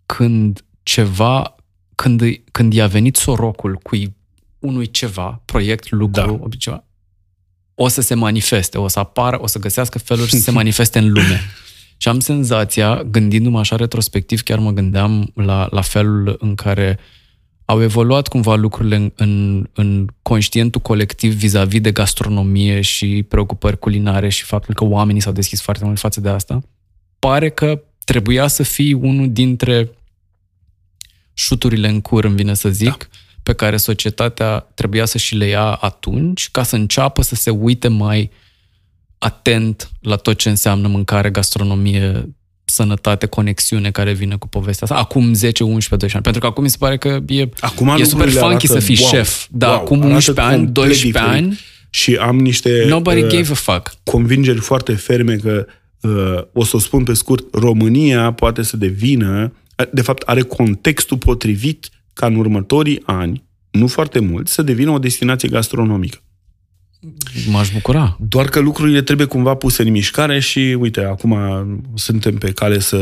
Când ceva, când, îi- când i-a venit sorocul cu unui ceva, proiect, lucru, da. ceva, o să se manifeste, o să apară, o să găsească feluri să se manifeste în lume. Și am senzația, gândindu-mă așa retrospectiv, chiar mă gândeam la, la felul în care au evoluat cumva lucrurile în, în, în conștientul colectiv vis-a-vis de gastronomie și preocupări culinare și faptul că oamenii s-au deschis foarte mult față de asta. Pare că trebuia să fii unul dintre șuturile în cur, îmi vine să zic, da. pe care societatea trebuia să și le ia atunci ca să înceapă să se uite mai atent la tot ce înseamnă mâncare, gastronomie, sănătate, conexiune care vine cu povestea asta. Acum 10, 11, 12 ani. Pentru că acum mi se pare că e, Acum e super lucrurile funky să arată, fii wow, șef. Dar wow, acum arată 11 ani, complet 12 diferit. ani, Și am niște nobody uh, gave a fuck. convingeri foarte ferme că, uh, o să o spun pe scurt, România poate să devină, de fapt are contextul potrivit ca în următorii ani, nu foarte mult, să devină o destinație gastronomică. M-aș bucura. Doar că lucrurile trebuie cumva puse în mișcare și, uite, acum suntem pe cale să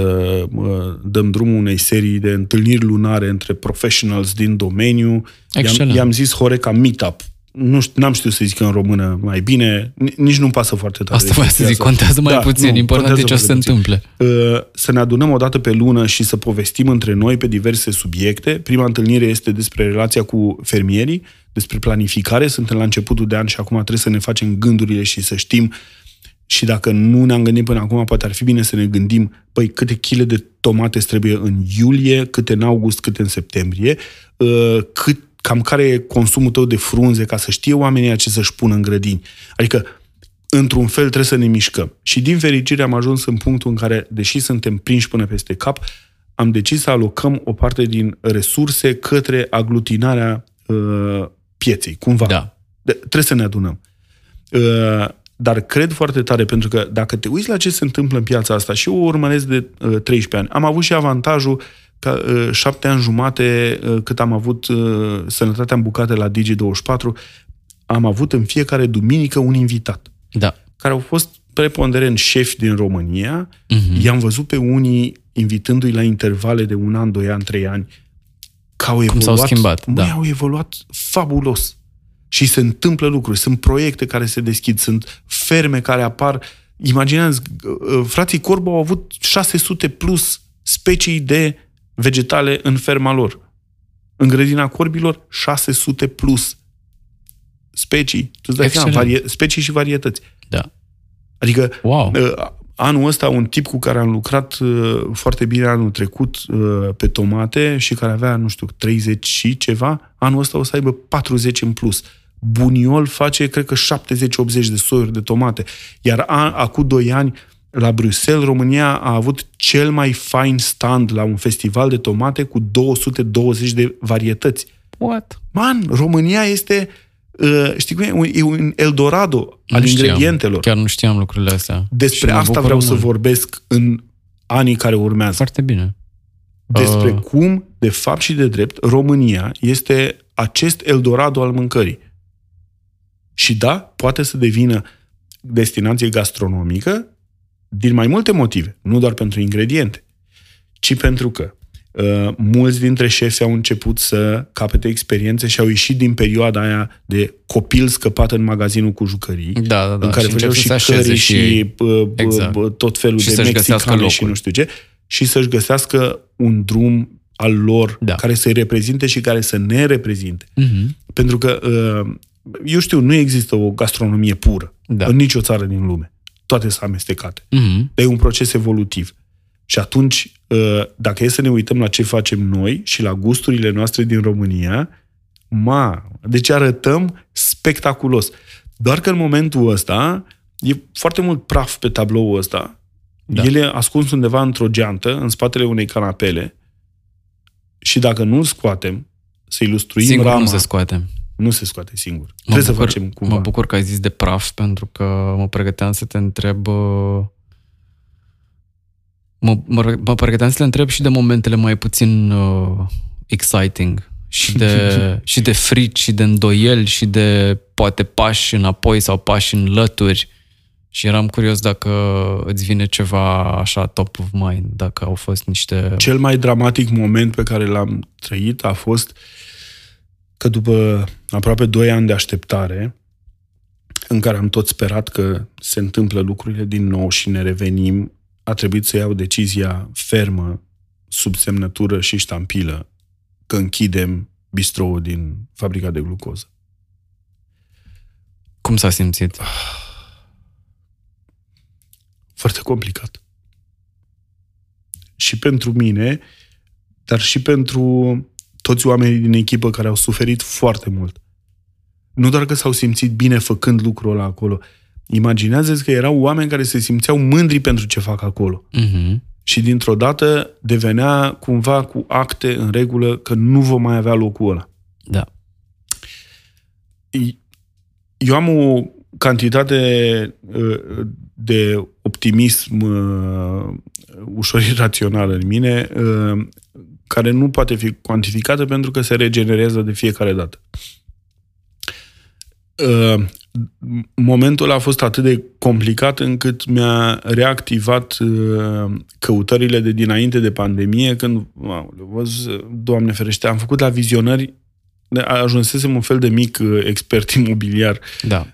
uh, dăm drumul unei serii de întâlniri lunare între professionals din domeniu. I-am, Excelent. i-am zis Horeca Meetup. Nu știu, n-am știut să zic în română mai bine, Ni- nici nu-mi pasă foarte tare. Asta de voiam să chestia zic, asta. contează mai Da, puțin. nu, Important e contează ce o să se foarte puțin. întâmple. Uh, să ne adunăm o dată pe lună și să povestim între noi pe diverse subiecte. Prima întâlnire este despre relația cu fermierii, despre planificare. Suntem la începutul de an și acum trebuie să ne facem gândurile și să știm și dacă nu ne-am gândit până acum, poate ar fi bine să ne gândim, păi, câte chile de tomate îți trebuie în iulie, câte în august, câte în septembrie, uh, cât, cam care e consumul tău de frunze, ca să știe oamenii ce să-și pună în grădini. Adică, într-un fel, trebuie să ne mișcăm. Și din fericire am ajuns în punctul în care, deși suntem prinși până peste cap, am decis să alocăm o parte din resurse către aglutinarea uh, pieței, cumva. Da. De, trebuie să ne adunăm. Uh, dar cred foarte tare, pentru că dacă te uiți la ce se întâmplă în piața asta, și eu o urmăresc de uh, 13 ani, am avut și avantajul ca uh, șapte ani jumate uh, cât am avut uh, sănătatea în bucate la Digi24, am avut în fiecare duminică un invitat, Da. care au fost preponderent șefi din România, Mhm. i-am văzut pe unii invitându-i la intervale de un an, doi ani, trei ani, că au evoluat, s-au schimbat, măi, da. au evoluat fabulos. Și se întâmplă lucruri, sunt proiecte care se deschid, sunt ferme care apar. Imaginează, frații Corbu au avut 600 plus specii de vegetale în ferma lor. În grădina corbilor, 600 plus specii. Tu îți dai seama, Excelent. varie, specii și varietăți. Da. Adică Wow. uh, anul ăsta un tip cu care am lucrat uh, foarte bine anul trecut uh, pe tomate și care avea, nu știu, 30 și ceva, anul ăsta o să aibă 40 în plus. Buniol face, cred că 70-80 de soiuri de tomate. Iar a, acum 2 ani, la Bruxelles, România a avut cel mai fain stand la un festival de tomate cu 220 de varietăți. What? Man, România este, uh, știi cum e, e un Eldorado al Nu știam. ingredientelor. Chiar nu știam lucrurile astea. Despre Și mă asta bucur vreau să mult. vorbesc în anii care urmează. Foarte bine. Despre Uh. cum, de fapt și de drept, România este acest Eldorado al mâncării. Și da, poate să devină destinație gastronomică din mai multe motive, nu doar pentru ingrediente, ci pentru că uh, mulți dintre șefi au început să capete experiențe și au ieșit din perioada aia de copil scăpat în magazinul cu jucării, Da, da, da. în care și făceau încep și să se curry așeze și, și... și uh, Exact. uh, tot felul Și de să-și găsească mexicane și locul. nu știu ce, și să-și găsească un drum al lor Da. care să-i reprezinte și care să ne reprezinte. Mhm. Pentru că, uh, eu știu, nu există o gastronomie pură Da. în nicio țară din lume. Toate sunt amestecate. Mhm. Dar e un proces evolutiv. Și atunci, uh, dacă e să ne uităm la ce facem noi și la gusturile noastre din România, ma, deci arătăm spectaculos. Doar că în momentul ăsta e foarte mult praf pe tabloul ăsta. Da. Da. El e ascuns undeva într-o geantă, în spatele unei canapele și dacă nu-l scoatem, să ilustruim Singur rama, nu se scoate. Nu se scoate singur. Mă Trebuie bucur, să facem cumva. Mă bucur că ai zis de praf, pentru că mă pregăteam să te întreb... uh, Mă, mă, mă pregăteam să te întreb și de momentele mai puțin uh, exciting și de, și de frici și de îndoieli și de poate pași înapoi sau pași în lături și eram curios dacă îți vine ceva așa top of mind, dacă au fost niște... Cel mai dramatic moment pe care l-am trăit a fost că după aproape 2 ani de așteptare, în care am tot sperat că se întâmplă lucrurile din nou și ne revenim, a trebuit să iau decizia fermă, sub semnătură și ștampilă, că închidem bistroul din fabrica de glucoză. Cum s-a simțit? Foarte complicat. Și pentru mine, dar și pentru toți oamenii din echipă care au suferit foarte mult. Nu doar că s-au simțit bine făcând lucrul ăla acolo. Imaginează-ți că erau oameni care se simțeau mândri pentru ce fac acolo. Mhm. Și dintr-o dată devenea cumva cu acte în regulă că nu vom mai avea locul ăla. Da. Eu am o cantitate uh, de optimism uh, ușor irațional în mine, uh, care nu poate fi cuantificată pentru că se regenerează de fiecare dată. Uh, Momentul a fost atât de complicat încât mi-a reactivat uh, căutările de dinainte de pandemie, când, wow, văz, Doamne ferește, am făcut la vizionări ajunsesem un fel de mic uh, expert imobiliar. Da.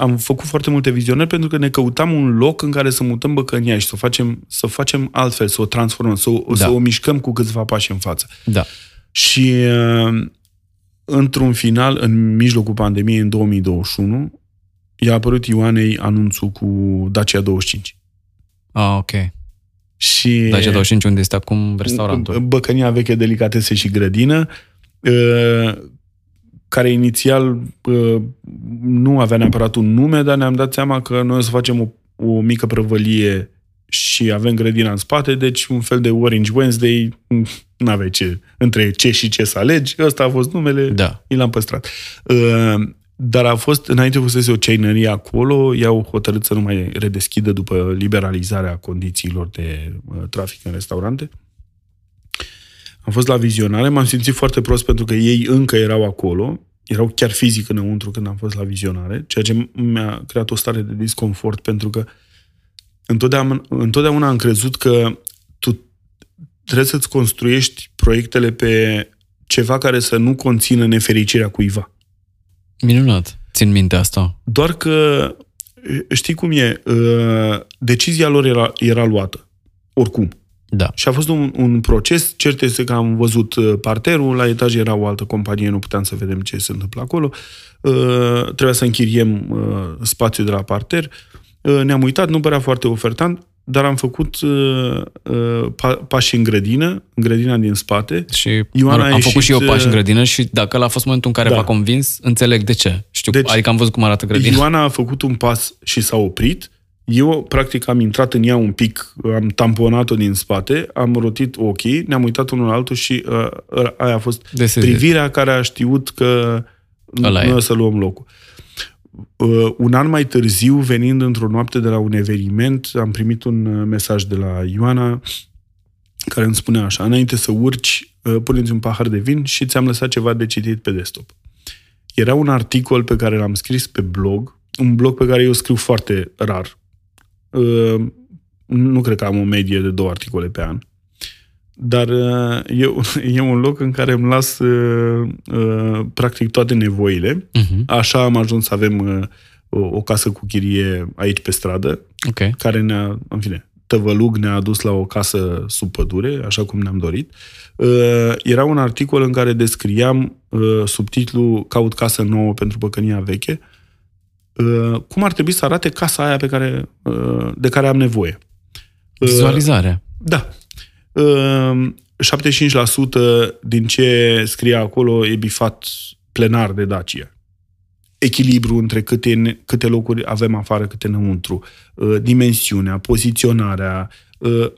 Uh, am făcut foarte multe vizionări pentru că ne căutam un loc în care să mutăm băcănia și să o facem, să o facem altfel, să o transformăm, să o, Da. să o mișcăm cu câțiva pași în față. Da. Și uh, într-un final, în mijlocul pandemiei, în 2021, i-a apărut Ioanei anunțul cu Dacia 25. Ah, ok. Și Dacia 25, unde este acum restaurantul? Băcănia veche delicatese și grădină, uh, care inițial uh, nu avea neapărat un nume, dar ne-am dat seama că noi o să facem o, o mică prăvălie și avem grădina în spate, deci un fel de Orange Wednesday, nu aveai ce, între ce și ce să alegi, ăsta a fost numele, Da. mi l-am păstrat. Uh, Dar a fost, înainte fusese o ceinărie acolo, i-au hotărât să nu mai redeschidă după liberalizarea condițiilor de uh, trafic în restaurante. Am fost la vizionare, m-am simțit foarte prost pentru că ei încă erau acolo, erau chiar fizic înăuntru când am fost la vizionare, ceea ce mi-a creat o stare de disconfort pentru că întotdeauna, întotdeauna am crezut că tu trebuie să-ți construiești proiectele pe ceva care să nu conțină nefericirea cuiva. Minunat. Țin minte asta. Doar că, știi cum e, uh, decizia lor era, era luată. Oricum. Da. Și a fost un, un proces, cert este că am văzut uh, parterul, la etaj era o altă companie, nu puteam să vedem ce se întâmplă acolo. Uh, trebuia să închiriem uh, spațiul de la parter. Uh, ne-am uitat, nu părea foarte ofertant, dar am făcut uh, uh, pa- pași în grădină, în grădina din spate. Și Ioana am a făcut și eu ieșit, pași în uh, grădină și dacă ăla a fost momentul în care Da. v-a convins, înțeleg de ce. Știu, Deci, adică am văzut cum arată grădina. Ioana a făcut un pas și s-a oprit. Eu, practic, am intrat în ea un pic, am tamponat-o din spate, am rotit ochii, ne-am uitat unul la altul și uh, uh, aia a fost Desezit. privirea care a știut că Ăla noi e. o să luăm locul. Uh, un an mai târziu, venind într-o noapte de la un eveniment, am primit un uh, mesaj de la Ioana care îmi spunea așa, înainte să urci, uh, puneți un pahar de vin și ți-am lăsat ceva de citit pe desktop. Era un articol pe care l-am scris pe blog, un blog pe care eu scriu foarte rar. Uh, Nu cred că am o medie de două articole pe an. Dar uh, eu, e un loc în care îmi las uh, uh, practic toate nevoile. Mhm. Așa am ajuns să avem uh, o, o casă cu chirie aici pe stradă, Ok. care ne-a, în fine, Tăvălug ne-a adus la o casă sub pădure, așa cum ne-am dorit. Uh, era un articol în care descriam uh, subtitlul Caut casă nouă pentru păcănia veche, uh, cum ar trebui să arate casa aia pe care, uh, de care am nevoie. Uh, Vizualizare. Da. Uh, 75% din ce scrie acolo e bifat plenar de Dacia. Echilibru între câte, câte locuri avem afară, câte înăuntru, uh, dimensiunea, poziționarea, uh,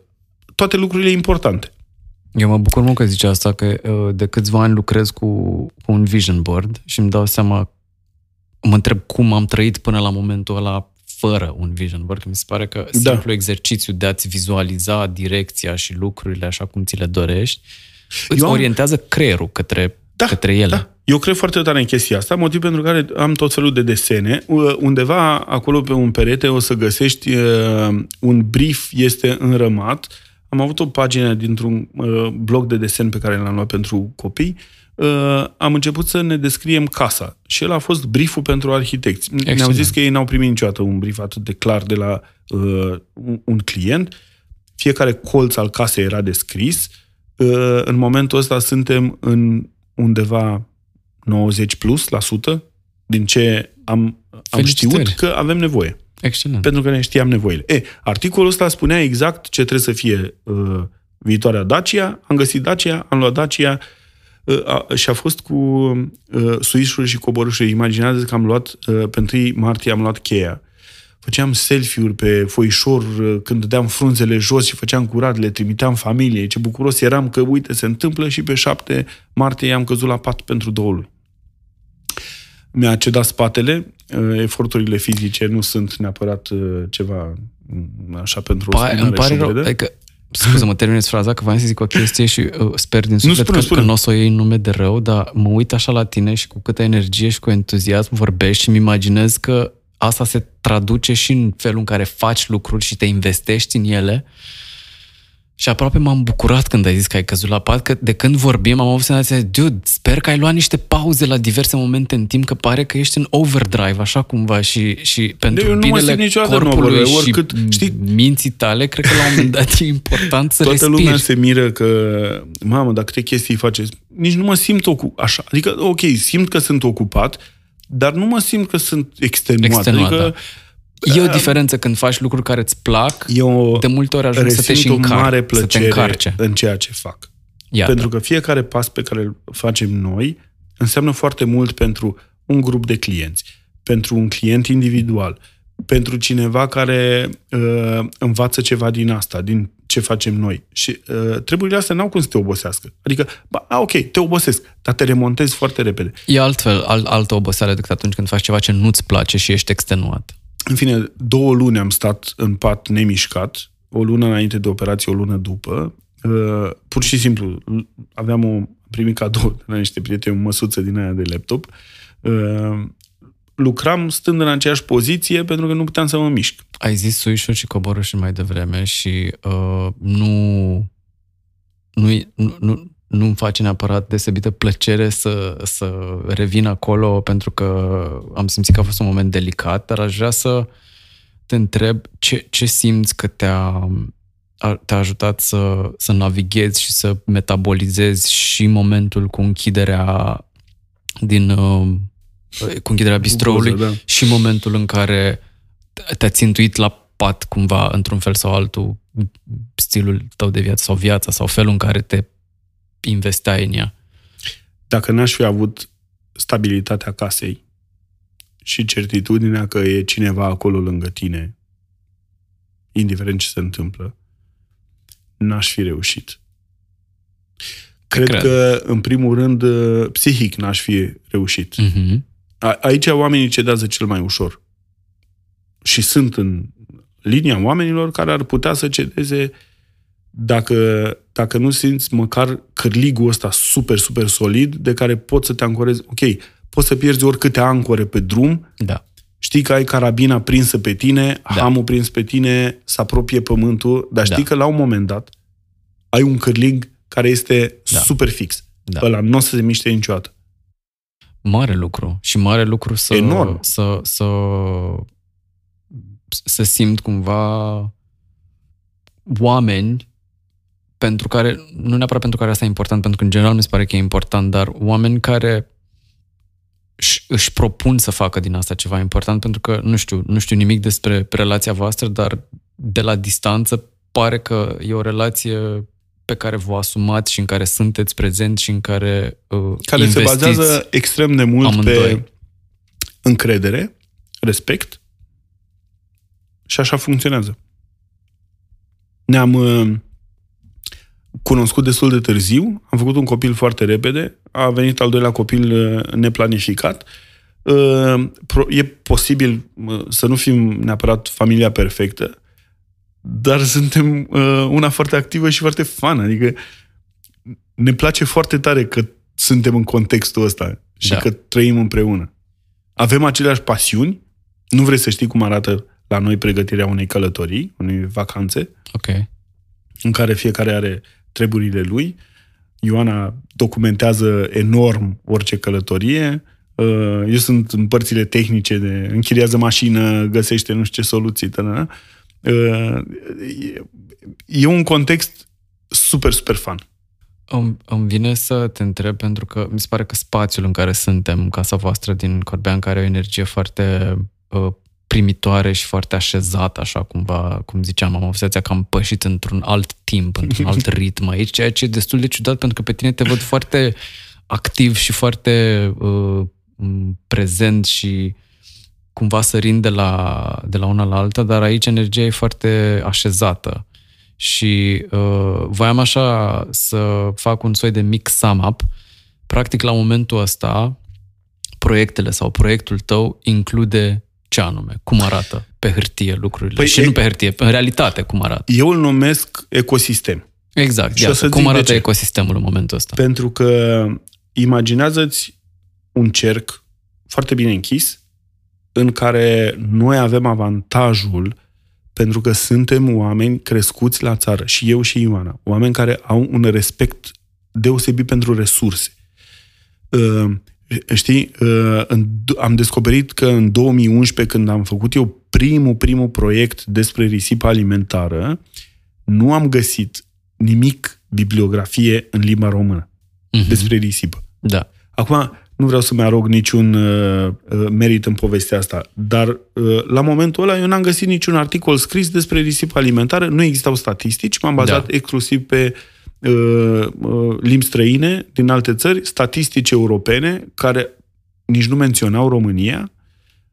toate lucrurile importante. Eu mă bucur mult că zice asta, că uh, de câțiva ani lucrez cu, cu un vision board și îmi dau seama, mă întreb cum am trăit până la momentul ăla fără un vision board, că mi se pare că Da. simplu exercițiu de a-ți vizualiza direcția și lucrurile așa cum ți le dorești, îți Eu am- orientează creierul către, Da, către ele. Da. Eu cred foarte tare în chestia asta, motiv pentru care am tot felul de desene. Uh, Undeva acolo pe un perete o să găsești uh, un brief, este înrămat. Am avut o pagină dintr-un uh, blog de desen pe care l-am luat pentru copii. Uh, am început să ne descriem casa și el a fost brieful pentru arhitecți. Ne-au Excelent. zis că ei n-au primit niciodată un brief atât de clar de la uh, un- un client. Fiecare colț al casei era descris. Uh, în momentul ăsta suntem în undeva 90 plus la sută din ce am, am Felicitări. știut că avem nevoie. Excelent. Pentru că ne știam nevoile. E, articolul ăsta spunea exact ce trebuie să fie uh, viitoarea Dacia. Am găsit Dacia, am luat Dacia uh, a, și a fost cu uh, suișuri și coborâșuri. Imaginează că am luat, uh, pe 1 martie am luat cheia. Făceam selfie-uri pe foișor uh, când dădeam frunzele jos și făceam curat, le trimiteam familiei. Ce bucuros eram că, uite, se întâmplă și pe 7 martie i-am căzut la pat pentru două luni. Mi-a cedat spatele, uh, eforturile fizice nu sunt neapărat uh, ceva mm, așa pentru o Pa, spinare îmi pare rău, șumbredă. Adică, scuză-mă, terminez fraza, că v-am să zic o chestie și uh, sper din suflet spune, că, spune. că nu o să o iei în nume de rău, dar mă uit așa la tine și cu câtă energie și cu entuziasm vorbești și îmi imaginez că asta se traduce și în felul în care faci lucruri și te investești în ele. Și aproape m-am bucurat când ai zis că ai căzut la pat, că de când vorbim am avut senzația, dude, sper că ai luat niște pauze la diverse momente în timp, că pare că ești în overdrive, așa cumva, și, și pentru Eu nu mă binele simt niciodată în corpului overdrive, și oricât, știi- minții tale, cred că la un moment dat e important să Toată respiri. lumea se miră că, mamă, dar câte chestii faceți. Nici nu mă simt ocu- așa. Adică, ok, simt că sunt ocupat, dar nu mă simt că sunt extenuat. Extenuat, adică, da. E o diferență când faci lucruri care îți plac, eu de multe ori ajungi să te și resimt o încar, mare să te plăcere încarce. în ceea ce fac. Iată. Pentru că fiecare pas pe care îl facem noi înseamnă foarte mult pentru un grup de clienți, pentru un client individual, pentru cineva care uh, învață ceva din asta, din ce facem noi. Și uh, treburile astea n-au cum să te obosească. Adică, ba, a, ok, te obosesc, dar te remontezi foarte repede. E altfel, alt, altă oboseală decât atunci când faci ceva ce nu-ți place și ești extenuat. În fine, două luni am stat în pat nemișcat, o lună înainte de operație, o lună după. Uh, pur și simplu, aveam o am primit cadou de la niște prieteni, o măsuță din aia de laptop. Uh, lucram stând în aceeași poziție pentru că nu puteam să mă mișc. Ai zis suișuri și coborâșuri mai devreme și uh, nu, nu, nu, nu, nu-mi face neapărat deosebită plăcere să, să revin acolo pentru că am simțit că a fost un moment delicat, dar aș vrea să te întreb ce, ce simți că te-a, a- te-a ajutat să, să navighezi și să metabolizezi și momentul cu închiderea din uh, cu închiderea bistroului Goză, da. și momentul în care te-a țintuit la pat cumva, într-un fel sau altul, stilul tău de viață sau viața sau felul în care te investeai în ea? Dacă n-aș fi avut stabilitatea casei și certitudinea că e cineva acolo lângă tine, indiferent ce se întâmplă, n-aș fi reușit. Cred, Cred că, în primul rând, psihic n-aș fi reușit. Uh-huh. A- aici oamenii cedează cel mai ușor. Și sunt în linia oamenilor care ar putea să cedeze dacă, dacă nu simți măcar cârligul ăsta super, super solid de care poți să te ancorezi. Ok, poți să pierzi oricâte ancore pe drum, Da. știi că ai carabina prinsă pe tine, Da. hamul prins pe tine, să apropie pământul, dar știi Da. că la un moment dat ai un cârlig care este Da. super fix. Da. Ăla nu o să se miște niciodată. Mare lucru. Și mare lucru să... Enorm. Să, să, să simt cumva oameni pentru care, nu neapărat pentru care asta e important, pentru că în general mi se pare că e important, dar oameni care își, își propun să facă din asta ceva important, pentru că nu știu, nu știu nimic despre relația voastră, dar de la distanță pare că e o relație pe care vă asumați și în care sunteți prezenți și în care uh, Care investiți. se bazează extrem de mult amândoi. pe încredere, respect și așa funcționează. Ne-am uh, cunoscut destul de târziu, am făcut un copil foarte repede, a venit al doilea copil uh, neplanificat. Uh, pro- E posibil uh, să nu fim neapărat familia perfectă, dar suntem uh, una foarte activă și foarte fan. Adică ne place foarte tare că suntem în contextul ăsta și Da. că trăim împreună. Avem aceleași pasiuni. Nu vrei să știi cum arată la noi pregătirea unei călătorii, unei vacanțe, Ok. în care fiecare are treburile lui. Ioana documentează enorm orice călătorie. Uh, Eu sunt în părțile tehnice de închiriază mașină, găsește nu știu ce soluții. tănă. Uh, E- E un context super, super fan. Îmi, îmi vine să te întreb pentru că mi se pare că spațiul în care suntem, casa voastră din Corbean, care are o energie foarte uh, primitoare și foarte așezată, așa cumva, cum ziceam, am obsesia că am pășit într-un alt timp, într-un alt ritm aici, ceea ce e destul de ciudat pentru că pe tine te văd foarte activ și foarte uh, m, prezent și cumva sărind de la, de la una la alta, dar aici energia e foarte așezată. Și uh, voiam așa să fac un soi de mic sum-up. Practic, la momentul ăsta, proiectele sau proiectul tău include ce anume? Cum arată pe hârtie lucrurile? Păi și e- nu pe hârtie, în realitate cum arată? Eu îl numesc ecosistem. Exact. Și o Iată, să cum zic de arată ce. ecosistemul în momentul ăsta? Pentru că imaginează-ți un cerc foarte bine închis, în care noi avem avantajul pentru că suntem oameni crescuți la țară, și eu și Ioana, oameni care au un respect deosebit pentru resurse. Uh, Știi, uh, în- am descoperit că în 2011, când am făcut eu primul, primul proiect despre risipă alimentară, nu am găsit nimic bibliografie în limba română Mhm. despre risipă. Da. Acum, nu vreau să-mi arog niciun uh, uh, merit în povestea asta, dar uh, la momentul ăla eu n-am găsit niciun articol scris despre risipă alimentară, nu existau statistici, m-am bazat Da. exclusiv pe uh, uh, limbi străine din alte țări, statistici europene, care nici nu menționau România,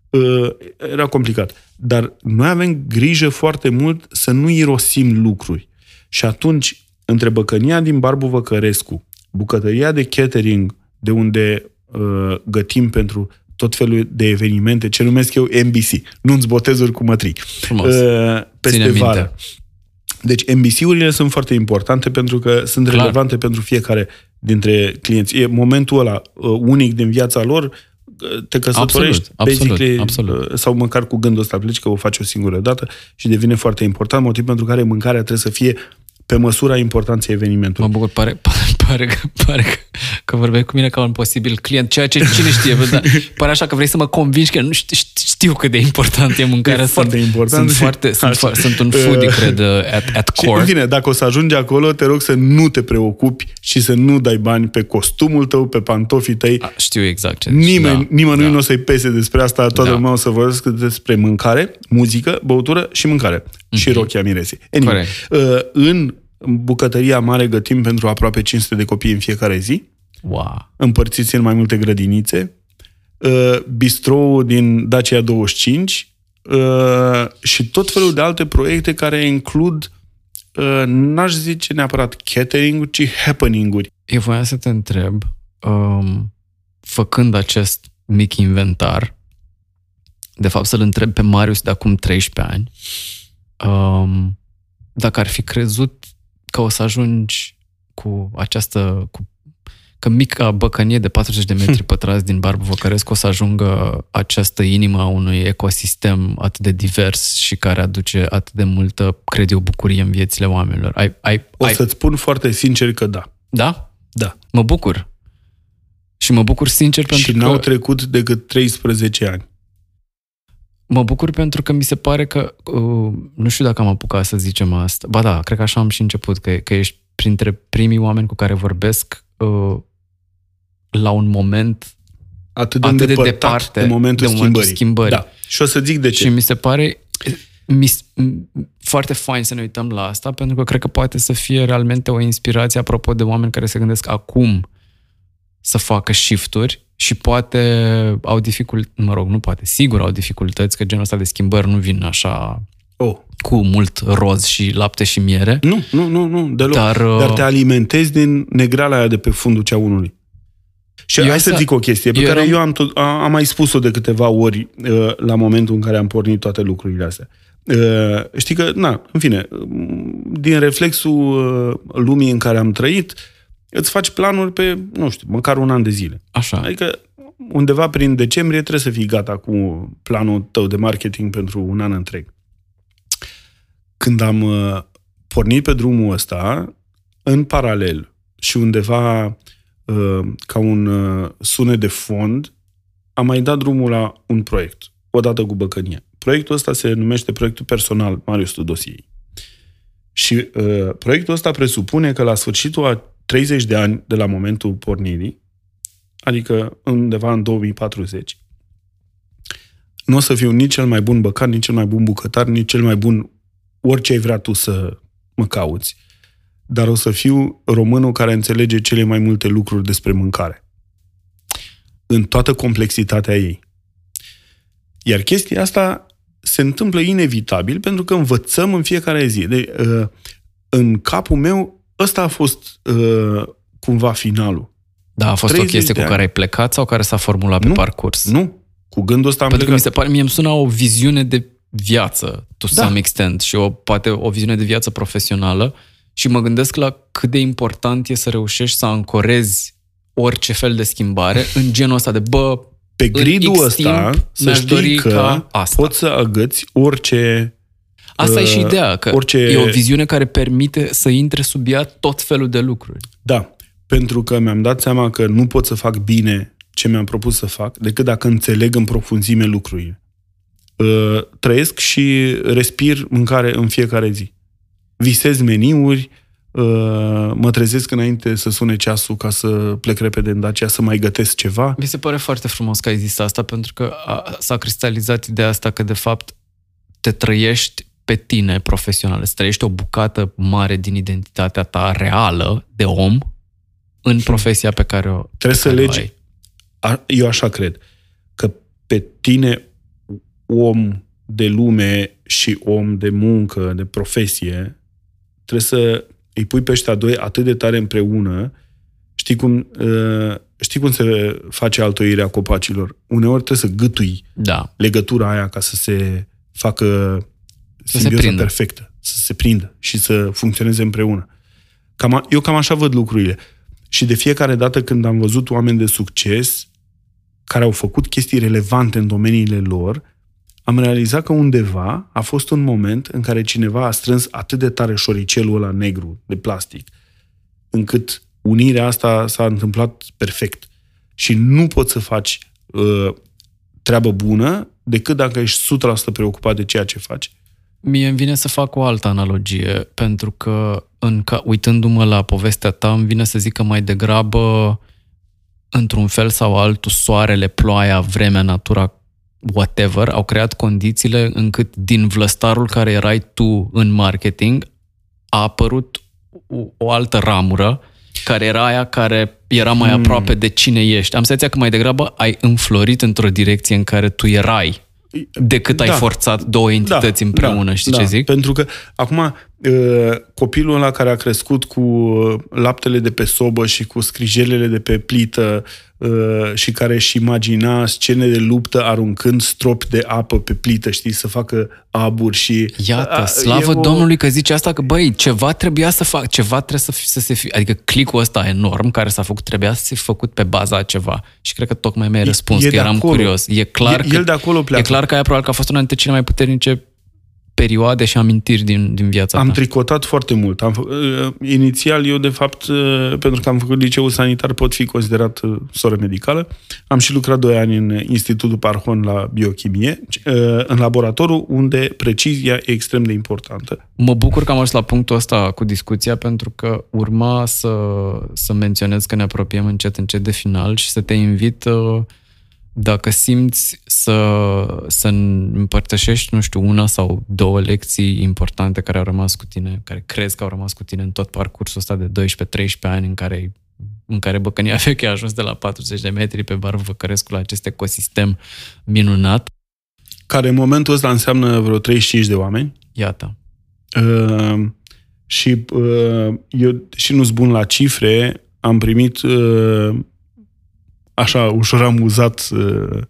uh, era complicat. Dar noi avem grijă foarte mult să nu irosim lucruri. Și atunci, între băcănia din Barbu Văcărescu, bucătăria de catering, de unde uh, gătim pentru tot felul de evenimente, ce numesc eu MBC, nunți botezuri cu mătrii, Frumos. uh, peste Ține minte. Vară. Deci MBC-urile sunt foarte importante pentru că sunt Clar. relevante pentru fiecare dintre clienți. E momentul ăla uh, unic din viața lor, uh, te căsătorești, Absolut, absolut, basically, absolut. uh, sau măcar cu gândul ăsta pleci că o faci o singură dată și devine foarte important, motiv pentru care mâncarea trebuie să fie pe măsura importanței evenimentului. Mă bucur, pare, pare, pare, că, pare că, că vorbeai cu mine ca un posibil client, ceea ce cine știe, dar pare așa că vrei să mă convingi că nu știu, știu cât de important e mâncarea. E sunt, foarte important. Sunt, foarte, sunt, fo- sunt un foodie, cred, at, at core. Și, în fine, dacă o să ajungi acolo, te rog să nu te preocupi și să nu dai bani pe costumul tău, pe pantofii tăi. A, știu exact ce Nimeni, da, nimănui da. nu o să-i pese despre asta, toată da. lumea o să vorbească despre mâncare, muzică, băutură și mâncare. Mm-hmm. Și rochia miresii. Anyway, uh, în bucătăria mare gătim pentru aproape 500 de copii în fiecare zi. Wow. Împărțiți în mai multe grădinițe. Uh, bistrou din Dacia 25 uh, și tot felul de alte proiecte care includ uh, n-aș zice neapărat catering ci happening-uri. Eu voiam să te întreb, um, făcând acest mic inventar, de fapt să-l întreb pe Marius de acum 13 ani, um, dacă ar fi crezut că o să ajungi cu această, cu, că mica băcănie de 40 de metri pătrați din Barbu Văcăresc o să ajungă această inimă a unui ecosistem atât de divers și care aduce atât de multă, cred eu, bucurie în viețile oamenilor. Ai, ai, o ai... să-ți spun foarte sincer că da. Da? Da. Mă bucur. Și mă bucur sincer pentru și că... Și n-au trecut decât 13 ani. Mă bucur pentru că mi se pare că, uh, nu știu dacă am apucat să zicem asta, ba da, cred că așa am și început, că, că ești printre primii oameni cu care vorbesc uh, la un moment atât de, atât de departe de momentul, de momentul schimbării. schimbării. Da. Și o să zic de ce. Și mi se pare mi, foarte fain să ne uităm la asta, pentru că cred că poate să fie realmente o inspirație apropo de oameni care se gândesc acum să facă shifturi și poate au dificultăți, mă rog, nu poate, sigur au dificultăți, că genul ăsta de schimbări nu vin așa oh. cu mult roz și lapte și miere. Nu, nu, nu, nu deloc. Dar, Dar te uh, alimentezi din negrala aia de pe fundul cea unului. Și eu hai să zic o chestie pe eu care eram... eu am, tot, am mai spus-o de câteva ori uh, la momentul în care am pornit toate lucrurile astea. Uh, știi că, na, în fine, din reflexul uh, lumii în care am trăit, uh, îți faci planuri pe, nu știu, măcar un an de zile. Așa. Adică undeva prin decembrie trebuie să fii gata cu planul tău de marketing pentru un an întreg. Când am uh, pornit pe drumul ăsta, în paralel și undeva uh, ca un uh, sunet de fond, am mai dat drumul la un proiect, odată cu Băcănia. Proiectul ăsta se numește Proiectul Personal Marius Tudosiei. Și uh, proiectul ăsta presupune că la sfârșitul a 30 de ani de la momentul pornirii, adică undeva în 2040, nu o să fiu nici cel mai bun băcar, nici cel mai bun bucătar, nici cel mai bun orice ai vrea tu să mă cauți, dar o să fiu românul care înțelege cele mai multe lucruri despre mâncare. În toată complexitatea ei. Iar chestia asta se întâmplă inevitabil pentru că învățăm în fiecare zi. De, uh, în capul meu ăsta a fost uh, cumva finalul. Da, a fost o chestie cu care ai plecat sau care s-a formulat nu, pe parcurs? Nu, cu gândul ăsta am Pentru plecat. că mi se pare, mie îmi sună o viziune de viață, to da. some extent, și o, poate o viziune de viață profesională și mă gândesc la cât de important e să reușești să ancorezi orice fel de schimbare în genul ăsta de, bă, pe gridul ăsta, să știi că asta. poți să agăți orice Asta uh, e și uh, ideea, că orice... e o viziune care permite să intre sub ea tot felul de lucruri. Da, pentru că mi-am dat seama că nu pot să fac bine ce mi-am propus să fac decât dacă înțeleg în profunzime lucrurile. Uh, trăiesc și respir mâncare în fiecare zi. Visez meniuri, uh, mă trezesc înainte să sune ceasul ca să plec repede în Dacia să mai gătesc ceva. Mi se pare foarte frumos că ai zis asta, pentru că a, s-a cristalizat ideea asta că, de fapt, te trăiești pe tine profesional, îți trăiești o bucată mare din identitatea ta reală de om în hmm. profesia pe care o Trebuie pe să legi, ai. A, eu așa cred, că pe tine om de lume și om de muncă, de profesie, trebuie să îi pui pe ăștia doi atât de tare împreună, știi cum, uh, știi cum se face altoirea copacilor? Uneori trebuie să gâtui da. legătura aia ca să se facă să se prindă. perfectă, să se prindă și să funcționeze împreună. Cam, eu cam așa văd lucrurile. Și de fiecare dată când am văzut oameni de succes care au făcut chestii relevante în domeniile lor, am realizat că undeva a fost un moment în care cineva a strâns atât de tare șoricelul ăla negru de plastic, încât unirea asta s-a întâmplat perfect. Și nu poți să faci uh, treabă bună decât dacă ești 100% preocupat de ceea ce faci. Mie îmi vine să fac o altă analogie, pentru că în ca, uitându-mă la povestea ta, îmi vine să zic că mai degrabă, într-un fel sau altul, soarele, ploaia, vremea, natura, whatever, au creat condițiile încât din vlăstarul care erai tu în marketing a apărut o, o altă ramură care era aia care era mai hmm. aproape de cine ești. Am senzația că mai degrabă ai înflorit într-o direcție în care tu erai decât da. ai forțat două entități da, împreună, da, știi da, ce zic? Pentru că acum copilul ăla care a crescut cu laptele de pe sobă și cu scrijelele de pe plită și care își imagina scene de luptă aruncând stropi de apă pe plită, știi, să facă aburi și... Iată, slavă o... Domnului că zice asta, că băi, ceva trebuia să fac, ceva trebuie să, să se fie, adică clicul ăsta enorm care s-a făcut, trebuia să fie făcut pe baza a ceva. Și cred că tocmai mi-ai răspuns, e că eram acolo. curios. E clar, e, că, el de acolo pleacă. e clar că aia probabil că a fost una dintre cele mai puternice perioade și amintiri din, din viața Am ta? tricotat foarte mult. Am, uh, inițial, eu, de fapt, uh, pentru că am făcut liceul sanitar, pot fi considerat uh, soră medicală. Am și lucrat doi ani în Institutul Parhon la biochimie, uh, în laboratorul unde precizia e extrem de importantă. Mă bucur că am ajuns la punctul ăsta cu discuția, pentru că urma să, să menționez că ne apropiem încet, încet de final și să te invit uh, dacă simți să, să împărtășești, nu știu, una sau două lecții importante care au rămas cu tine, care crezi că au rămas cu tine în tot parcursul ăsta de 12-13 ani în care în care băcănia veche a ajuns de la 40 de metri pe bară Văcărescu la acest ecosistem minunat. Care în momentul ăsta înseamnă vreo 35 de oameni. Iată. Uh, și uh, eu, și nu-s bun la cifre, am primit uh, așa ușor amuzat uh,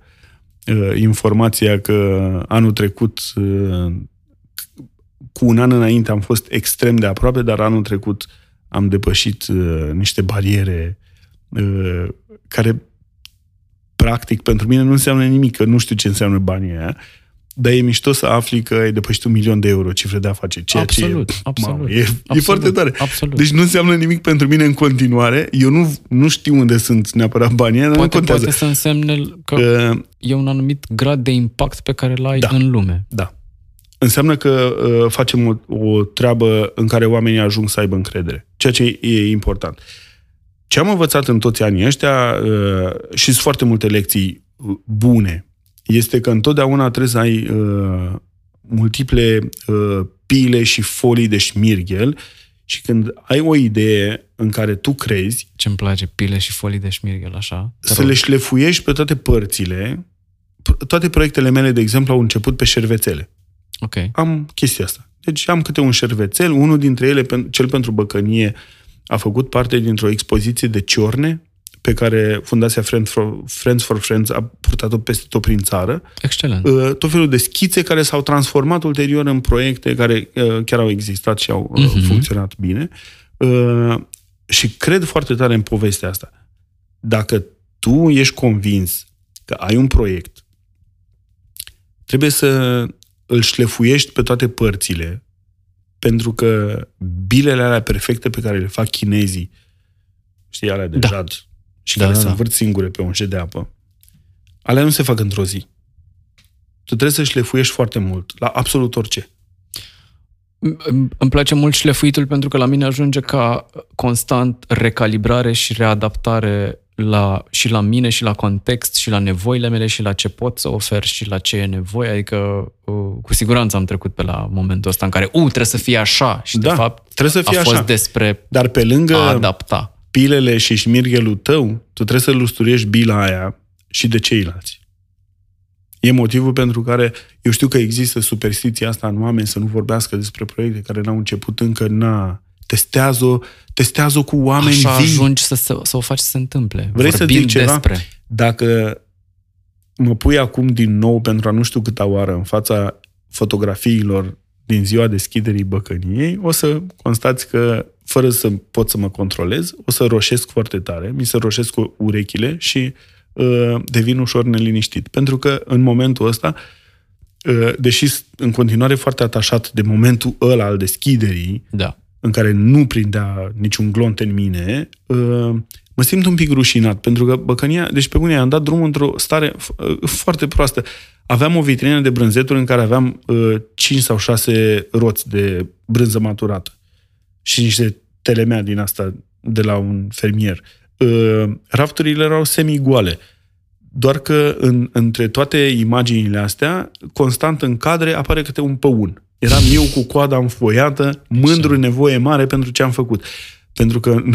uh, informația că anul trecut, uh, cu un an înainte, am fost extrem de aproape, dar anul trecut am depășit uh, niște bariere uh, care practic pentru mine nu înseamnă nimic, că nu știu ce înseamnă banii aia, dar e mișto să afli că ai depășit un milion de euro cifre de afaceri. Ceea absolut, ce e, absolut. Mamă, e, absolut, e foarte tare. Absolut. Deci nu înseamnă nimic pentru mine în continuare. Eu nu, nu știu unde sunt neapărat banii, dar poate, nu contează. Poate să însemne că uh, e un anumit grad de impact pe care l-ai da, în lume. Da. Înseamnă că uh, facem o, o treabă în care oamenii ajung să aibă încredere. Ceea ce e important. Ce am învățat în toți anii ăștia, uh, și sunt foarte multe lecții bune, este că întotdeauna trebuie să ai uh, multiple uh, pile și folii de șmirghel și când ai o idee în care tu crezi... Ce-mi place, pile și folii de șmirghel, așa? Să le șlefuiești pe toate părțile. Toate proiectele mele, de exemplu, au început pe șervețele. Ok. Am chestia asta. Deci am câte un șervețel, unul dintre ele, cel pentru băcănie, a făcut parte dintr-o expoziție de ciorne pe care Fundația Friends for, Friends for Friends a purtat-o peste tot prin țară. Excelent. Uh, tot felul de schițe care s-au transformat ulterior în proiecte care uh, chiar au existat și au uh-huh. funcționat bine. Și cred foarte tare în povestea asta. Dacă tu ești convins că ai un proiect, trebuie să îl șlefuiești pe toate părțile, pentru că bilele alea perfecte pe care le fac chinezii, știi, alea de da. jad, și da, care da, se da. învârt singure pe un jet de apă, alea nu se fac într-o zi. Tu trebuie să șlefuiești foarte mult, la absolut orice. Îmi place mult șlefuitul pentru că la mine ajunge ca constant recalibrare și readaptare la, și la mine și la context și la nevoile mele și la ce pot să ofer și la ce e nevoie. Adică uh, cu siguranță am trecut pe la momentul ăsta în care, u, trebuie să fie așa și da, de fapt trebuie să fie a așa. fost despre Dar pe lângă a adapta pilele și șmirghelul tău, tu trebuie să lusturești bila aia și de ceilalți. E motivul pentru care eu știu că există superstiția asta în oameni să nu vorbească despre proiecte care n-au început încă, na, testează, testează cu oameni Așa vii. ajungi să, să, să o faci să se întâmple. Vrei Vorbim să zic ceva? despre. Dacă mă pui acum din nou pentru a nu știu câta oară în fața fotografiilor din ziua deschiderii băcăniei, o să constați că fără să pot să mă controlez, o să roșesc foarte tare, mi se roșesc cu urechile și uh, devin ușor neliniștit. Pentru că în momentul ăsta uh, deși sunt în continuare foarte atașat de momentul ăla al deschiderii, Da. în care nu prindea niciun glont în mine, uh, mă simt un pic rușinat, pentru că Băcănia, deci pe bune, am dat drumul într-o stare f- uh, foarte proastă. Aveam o vitrină de brânzeturi în care aveam uh, 5 sau 6 roți de brânză maturată și niște telemea din asta de la un fermier. Uh, rafturile erau semi-goale. Doar că în, între toate imaginile astea, constant în cadre apare câte un păun. Eram eu cu coada înfoiată, mândru, nevoie mare pentru ce am făcut. Pentru că în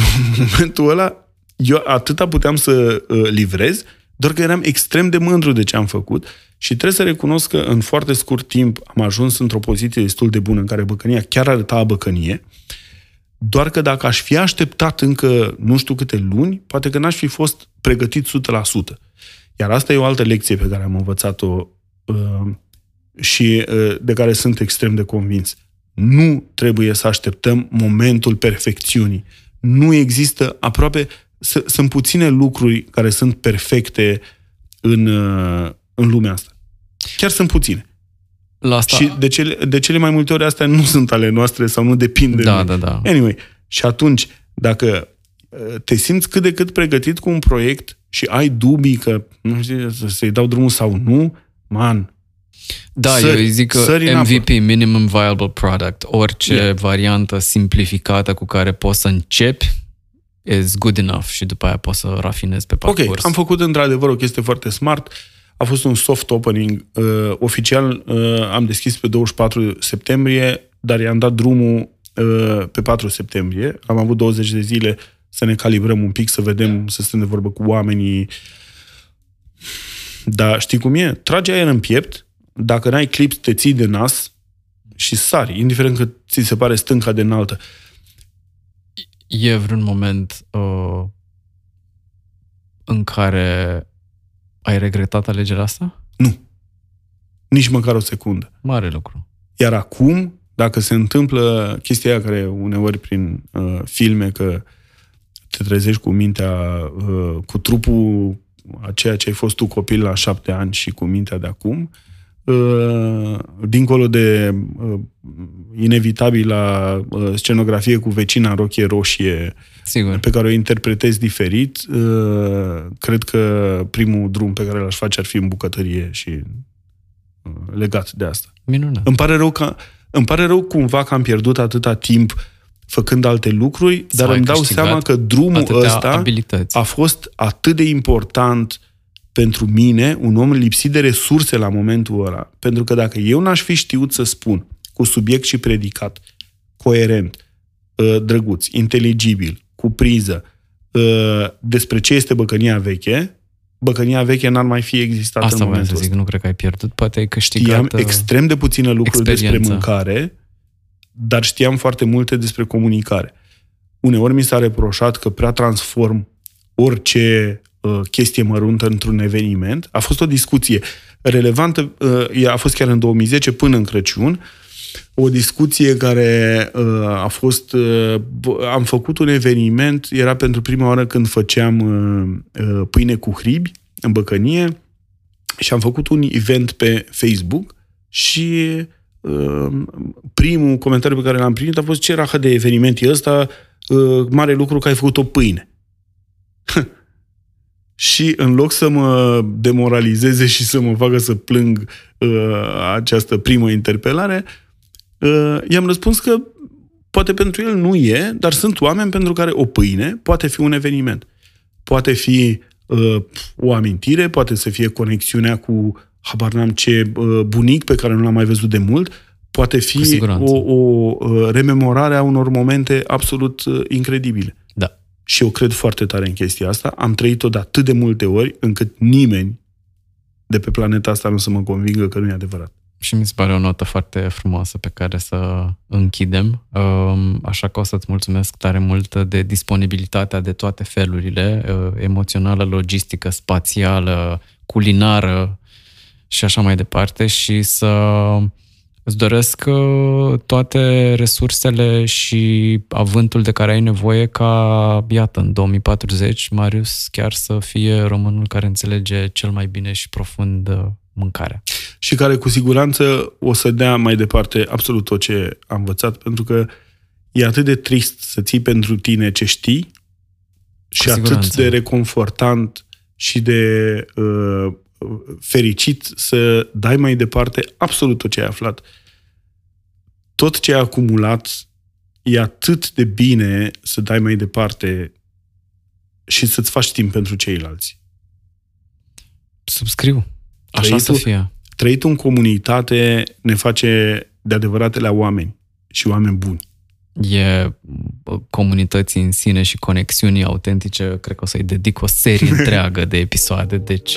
momentul ăla, eu atâta puteam să uh, livrez, doar că eram extrem de mândru de ce am făcut și trebuie să recunosc că în foarte scurt timp am ajuns într-o poziție destul de bună în care băcănia chiar arăta băcănie, doar că dacă aș fi așteptat încă nu știu câte luni, poate că n-aș fi fost pregătit 100%. Iar asta e o altă lecție pe care am învățat-o uh, și uh, de care sunt extrem de convins. Nu trebuie să așteptăm momentul perfecțiunii. Nu există aproape... s- Sunt puține lucruri care sunt perfecte în, uh, în lumea asta. Chiar sunt puține. La asta... Și de cele, de cele mai multe ori astea nu sunt ale noastre sau nu depind de Da, noi. da, da. Anyway, și atunci, dacă uh, te simți cât de cât pregătit cu un proiect și ai dubii că nu știu să- să-i dau drumul sau nu, man, Da, Sări- eu îi zic că sări în apă. MVP, Minimum Viable Product, orice Yeah. variantă simplificată cu care poți să începi is good enough și după aia poți să rafinezi pe parcurs. Ok, am făcut într-adevăr o chestie foarte smart. A fost un soft opening. Uh, oficial uh, am deschis pe 24 septembrie, dar i-am dat drumul uh, pe 4 septembrie. Am avut 20 de zile să ne calibrăm un pic, să vedem, să stăm de vorbă cu oamenii. Dar știi cum e? Trage aer în piept, dacă n-ai clip, te ții de nas și sari, indiferent că ți se pare stânca de înaltă. E vreun moment uh, în care ai regretat alegerea asta? Nu. Nici măcar o secundă. Mare lucru. Iar acum, dacă se întâmplă chestia aia care uneori prin uh, filme că te trezești cu mintea, uh, cu trupul a ceea ce ai fost tu copil la șapte ani și cu mintea de acum, uh, dincolo de uh, inevitabila uh, scenografie cu vecina în rochie roșie Sigur. pe care o interpretezi diferit, uh, cred că primul drum pe care l-aș face ar fi în bucătărie și uh, legat de asta. Minunat. Îmi pare rău că îmi pare rău cumva că am pierdut atâta timp făcând alte lucruri, Sau dar ai îmi dau câștigat seama că drumul Atâtea ăsta abilități. a fost atât de important pentru mine, un om lipsit de resurse la momentul ăla. Pentru că dacă eu n-aș fi știut să spun cu subiect și predicat, coerent, ă, drăguț, inteligibil, cu priză, ă, despre ce este băcănia veche, băcănia veche n-ar mai fi existat Asta în vreau momentul să zic, ăsta. nu cred că ai pierdut, poate ai câștigat... Știam uh, extrem de puține lucruri despre experiență. mâncare, dar știam foarte multe despre comunicare. Uneori mi s-a reproșat că prea transform orice uh, chestie măruntă într-un eveniment. A fost o discuție relevantă, uh, ea a fost chiar în 2010 până în Crăciun, o discuție care uh, a fost... Uh, b- am făcut un eveniment, era pentru prima oară când făceam uh, uh, pâine cu hribi în băcănie și am făcut un event pe Facebook și uh, primul comentariu pe care l-am primit a fost ce rahă de eveniment e ăsta, uh, mare lucru că ai făcut o pâine. și în loc să mă demoralizeze și să mă facă să plâng uh, această primă interpelare, uh, i-am răspuns că poate pentru el nu e, dar sunt oameni pentru care o pâine poate fi un eveniment. Poate fi uh, o amintire, poate să fie conexiunea cu habar n-am ce uh, bunic pe care nu l-am mai văzut de mult, poate Cu fi siguranță. o, o uh, rememorare a unor momente absolut uh, incredibile. Da. Și eu cred foarte tare în chestia asta. Am trăit-o de atât de multe ori încât nimeni de pe planeta asta nu să mă convingă că nu e adevărat. Și mi se pare o notă foarte frumoasă pe care să închidem. Um, Așa că o să-ți mulțumesc tare mult de disponibilitatea de toate felurile, uh, emoțională, logistică, spațială, culinară și așa mai departe și să îți doresc uh, toate resursele și avântul de care ai nevoie ca, iată, în 2040, Marius chiar să fie românul care înțelege cel mai bine și profund uh, mâncarea. Și care cu siguranță o să dea mai departe absolut tot ce am învățat, pentru că e atât de trist să ții pentru tine ce știi și atât de reconfortant și de uh, fericit să dai mai departe absolut tot ce ai aflat. Tot ce ai acumulat e atât de bine să dai mai departe și să-ți faci timp pentru ceilalți. Subscriu. Așa trăitul, să fie. Trăitul în comunitate ne face de adevăratele oameni și oameni buni. E comunității în sine și conexiunii autentice, cred că o să-i dedic o serie întreagă de episoade, deci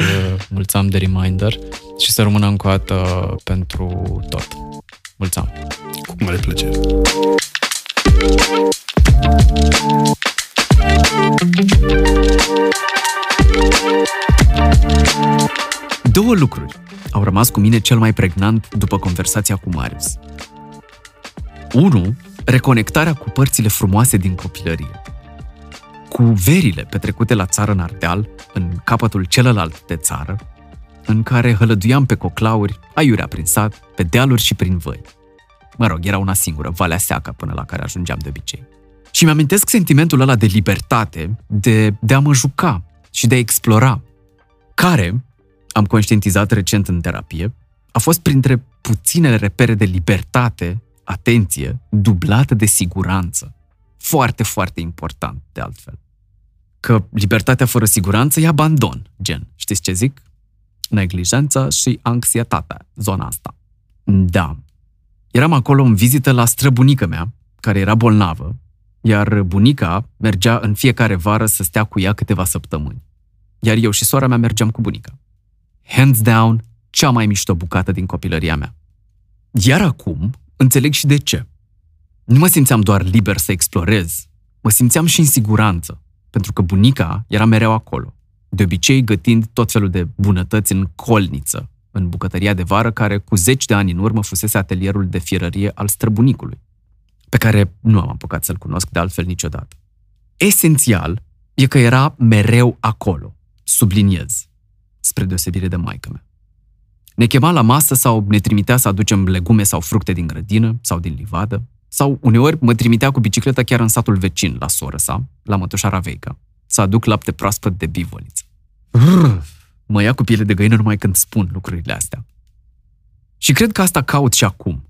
mulțam de reminder și să rămână încă o dată pentru tot. Mulțam! Cu mare plăcere! Două lucruri au rămas cu mine cel mai pregnant după conversația cu Marius. 1. Reconectarea cu părțile frumoase din copilărie. Cu verile petrecute la țară în Ardeal, în capătul celălalt de țară, în care hălăduiam pe coclauri, aiurea prin sat, pe dealuri și prin văi. Mă rog, era una singură, Valea Seacă, până la care ajungeam de obicei. Și mi-amintesc sentimentul ăla de libertate, de, de a mă juca și de a explora, care, am conștientizat recent în terapie, a fost printre puținele repere de libertate, atenție, dublată de siguranță. Foarte, foarte important, de altfel. Că libertatea fără siguranță e abandon, gen. Știți ce zic? Neglijența și anxietatea, zona asta. Da. Eram acolo în vizită la străbunică mea, care era bolnavă iar bunica mergea în fiecare vară să stea cu ea câteva săptămâni. Iar eu și sora mea mergeam cu bunica. Hands down, cea mai mișto bucată din copilăria mea. Iar acum, înțeleg și de ce. Nu mă simțeam doar liber să explorez, mă simțeam și în siguranță, pentru că bunica era mereu acolo, de obicei gătind tot felul de bunătăți în colniță, în bucătăria de vară care cu zeci de ani în urmă fusese atelierul de fierărie al străbunicului pe care nu am apucat să-l cunosc de altfel niciodată. Esențial e că era mereu acolo, subliniez, spre deosebire de maică mea. Ne chema la masă sau ne trimitea să aducem legume sau fructe din grădină sau din livadă, sau uneori mă trimitea cu bicicleta chiar în satul vecin, la soră sa, la mătușara Veica, să aduc lapte proaspăt de bivoliță. Mă ia cu piele de găină numai când spun lucrurile astea. Și cred că asta caut și acum,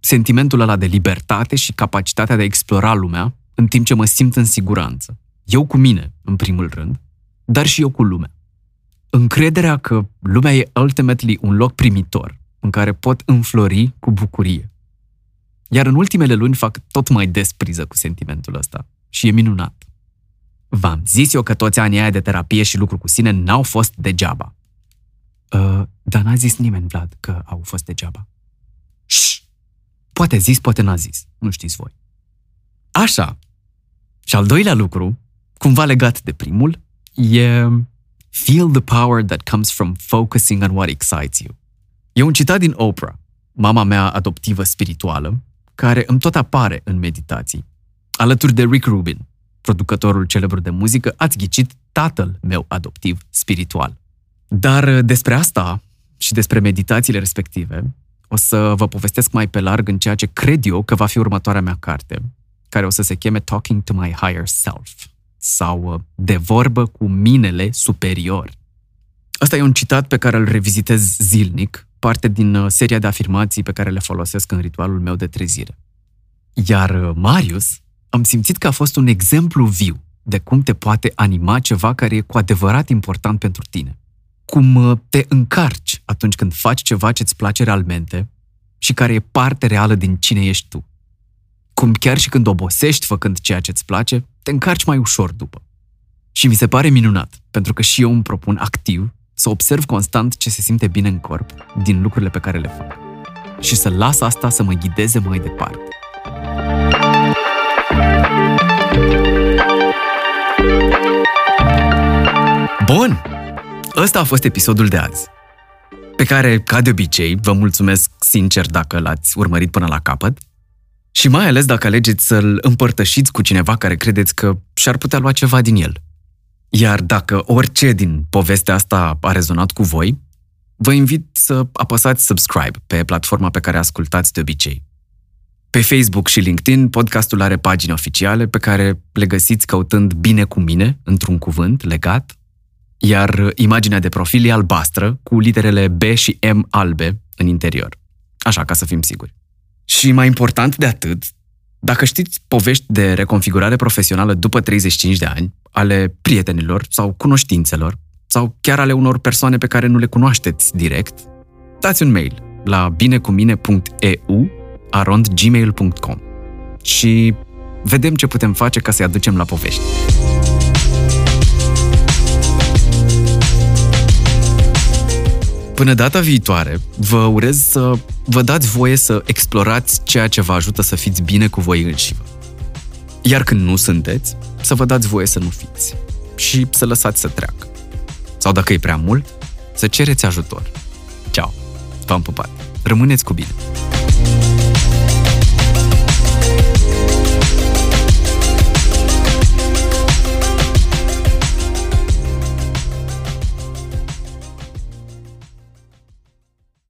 sentimentul ăla de libertate și capacitatea de a explora lumea în timp ce mă simt în siguranță. Eu cu mine, în primul rând, dar și eu cu lumea. Încrederea că lumea e ultimately un loc primitor, în care pot înflori cu bucurie. Iar în ultimele luni fac tot mai des priză cu sentimentul ăsta. Și e minunat. V-am zis eu că toți anii aia de terapie și lucru cu sine n-au fost degeaba. Uh, dar n-a zis nimeni, Vlad, că au fost degeaba. Poate zis, poate n-a zis. Nu știți voi. Așa. Și al doilea lucru, cumva legat de primul, e Feel the power that comes from focusing on what excites you. E un citat din Oprah, mama mea adoptivă spirituală, care îmi tot apare în meditații. Alături de Rick Rubin, producătorul celebru de muzică, ați ghicit tatăl meu adoptiv spiritual. Dar despre asta și despre meditațiile respective o să vă povestesc mai pe larg în ceea ce cred eu că va fi următoarea mea carte, care o să se cheme Talking to My Higher Self sau uh, De vorbă cu minele superior. Asta e un citat pe care îl revizitez zilnic, parte din uh, seria de afirmații pe care le folosesc în ritualul meu de trezire. Iar uh, Marius am simțit că a fost un exemplu viu de cum te poate anima ceva care e cu adevărat important pentru tine cum uh, te încarci atunci când faci ceva ce îți place realmente și care e parte reală din cine ești tu. Cum chiar și când obosești făcând ceea ce îți place, te încarci mai ușor după. Și mi se pare minunat, pentru că și eu îmi propun activ să observ constant ce se simte bine în corp din lucrurile pe care le fac. Și să las asta să mă ghideze mai departe. Bun! Ăsta a fost episodul de azi, pe care, ca de obicei, vă mulțumesc sincer dacă l-ați urmărit până la capăt și mai ales dacă alegeți să-l împărtășiți cu cineva care credeți că și-ar putea lua ceva din el. Iar dacă orice din povestea asta a rezonat cu voi, Vă invit să apăsați subscribe pe platforma pe care ascultați de obicei. Pe Facebook și LinkedIn, podcastul are pagini oficiale pe care le găsiți căutând bine cu mine, într-un cuvânt legat, iar imaginea de profil e albastră, cu literele B și M albe în interior. Așa, ca să fim siguri. Și mai important de atât, dacă știți povești de reconfigurare profesională după 35 de ani, ale prietenilor sau cunoștințelor, sau chiar ale unor persoane pe care nu le cunoașteți direct, dați un mail la binecumine.eu arond gmail.com și vedem ce putem face ca să-i aducem la povești. Până data viitoare, vă urez să vă dați voie să explorați ceea ce vă ajută să fiți bine cu voi înșivă. Iar când nu sunteți, să vă dați voie să nu fiți și să lăsați să treacă. Sau dacă e prea mult, să cereți ajutor. Ceau! V-am pupat! Rămâneți cu bine!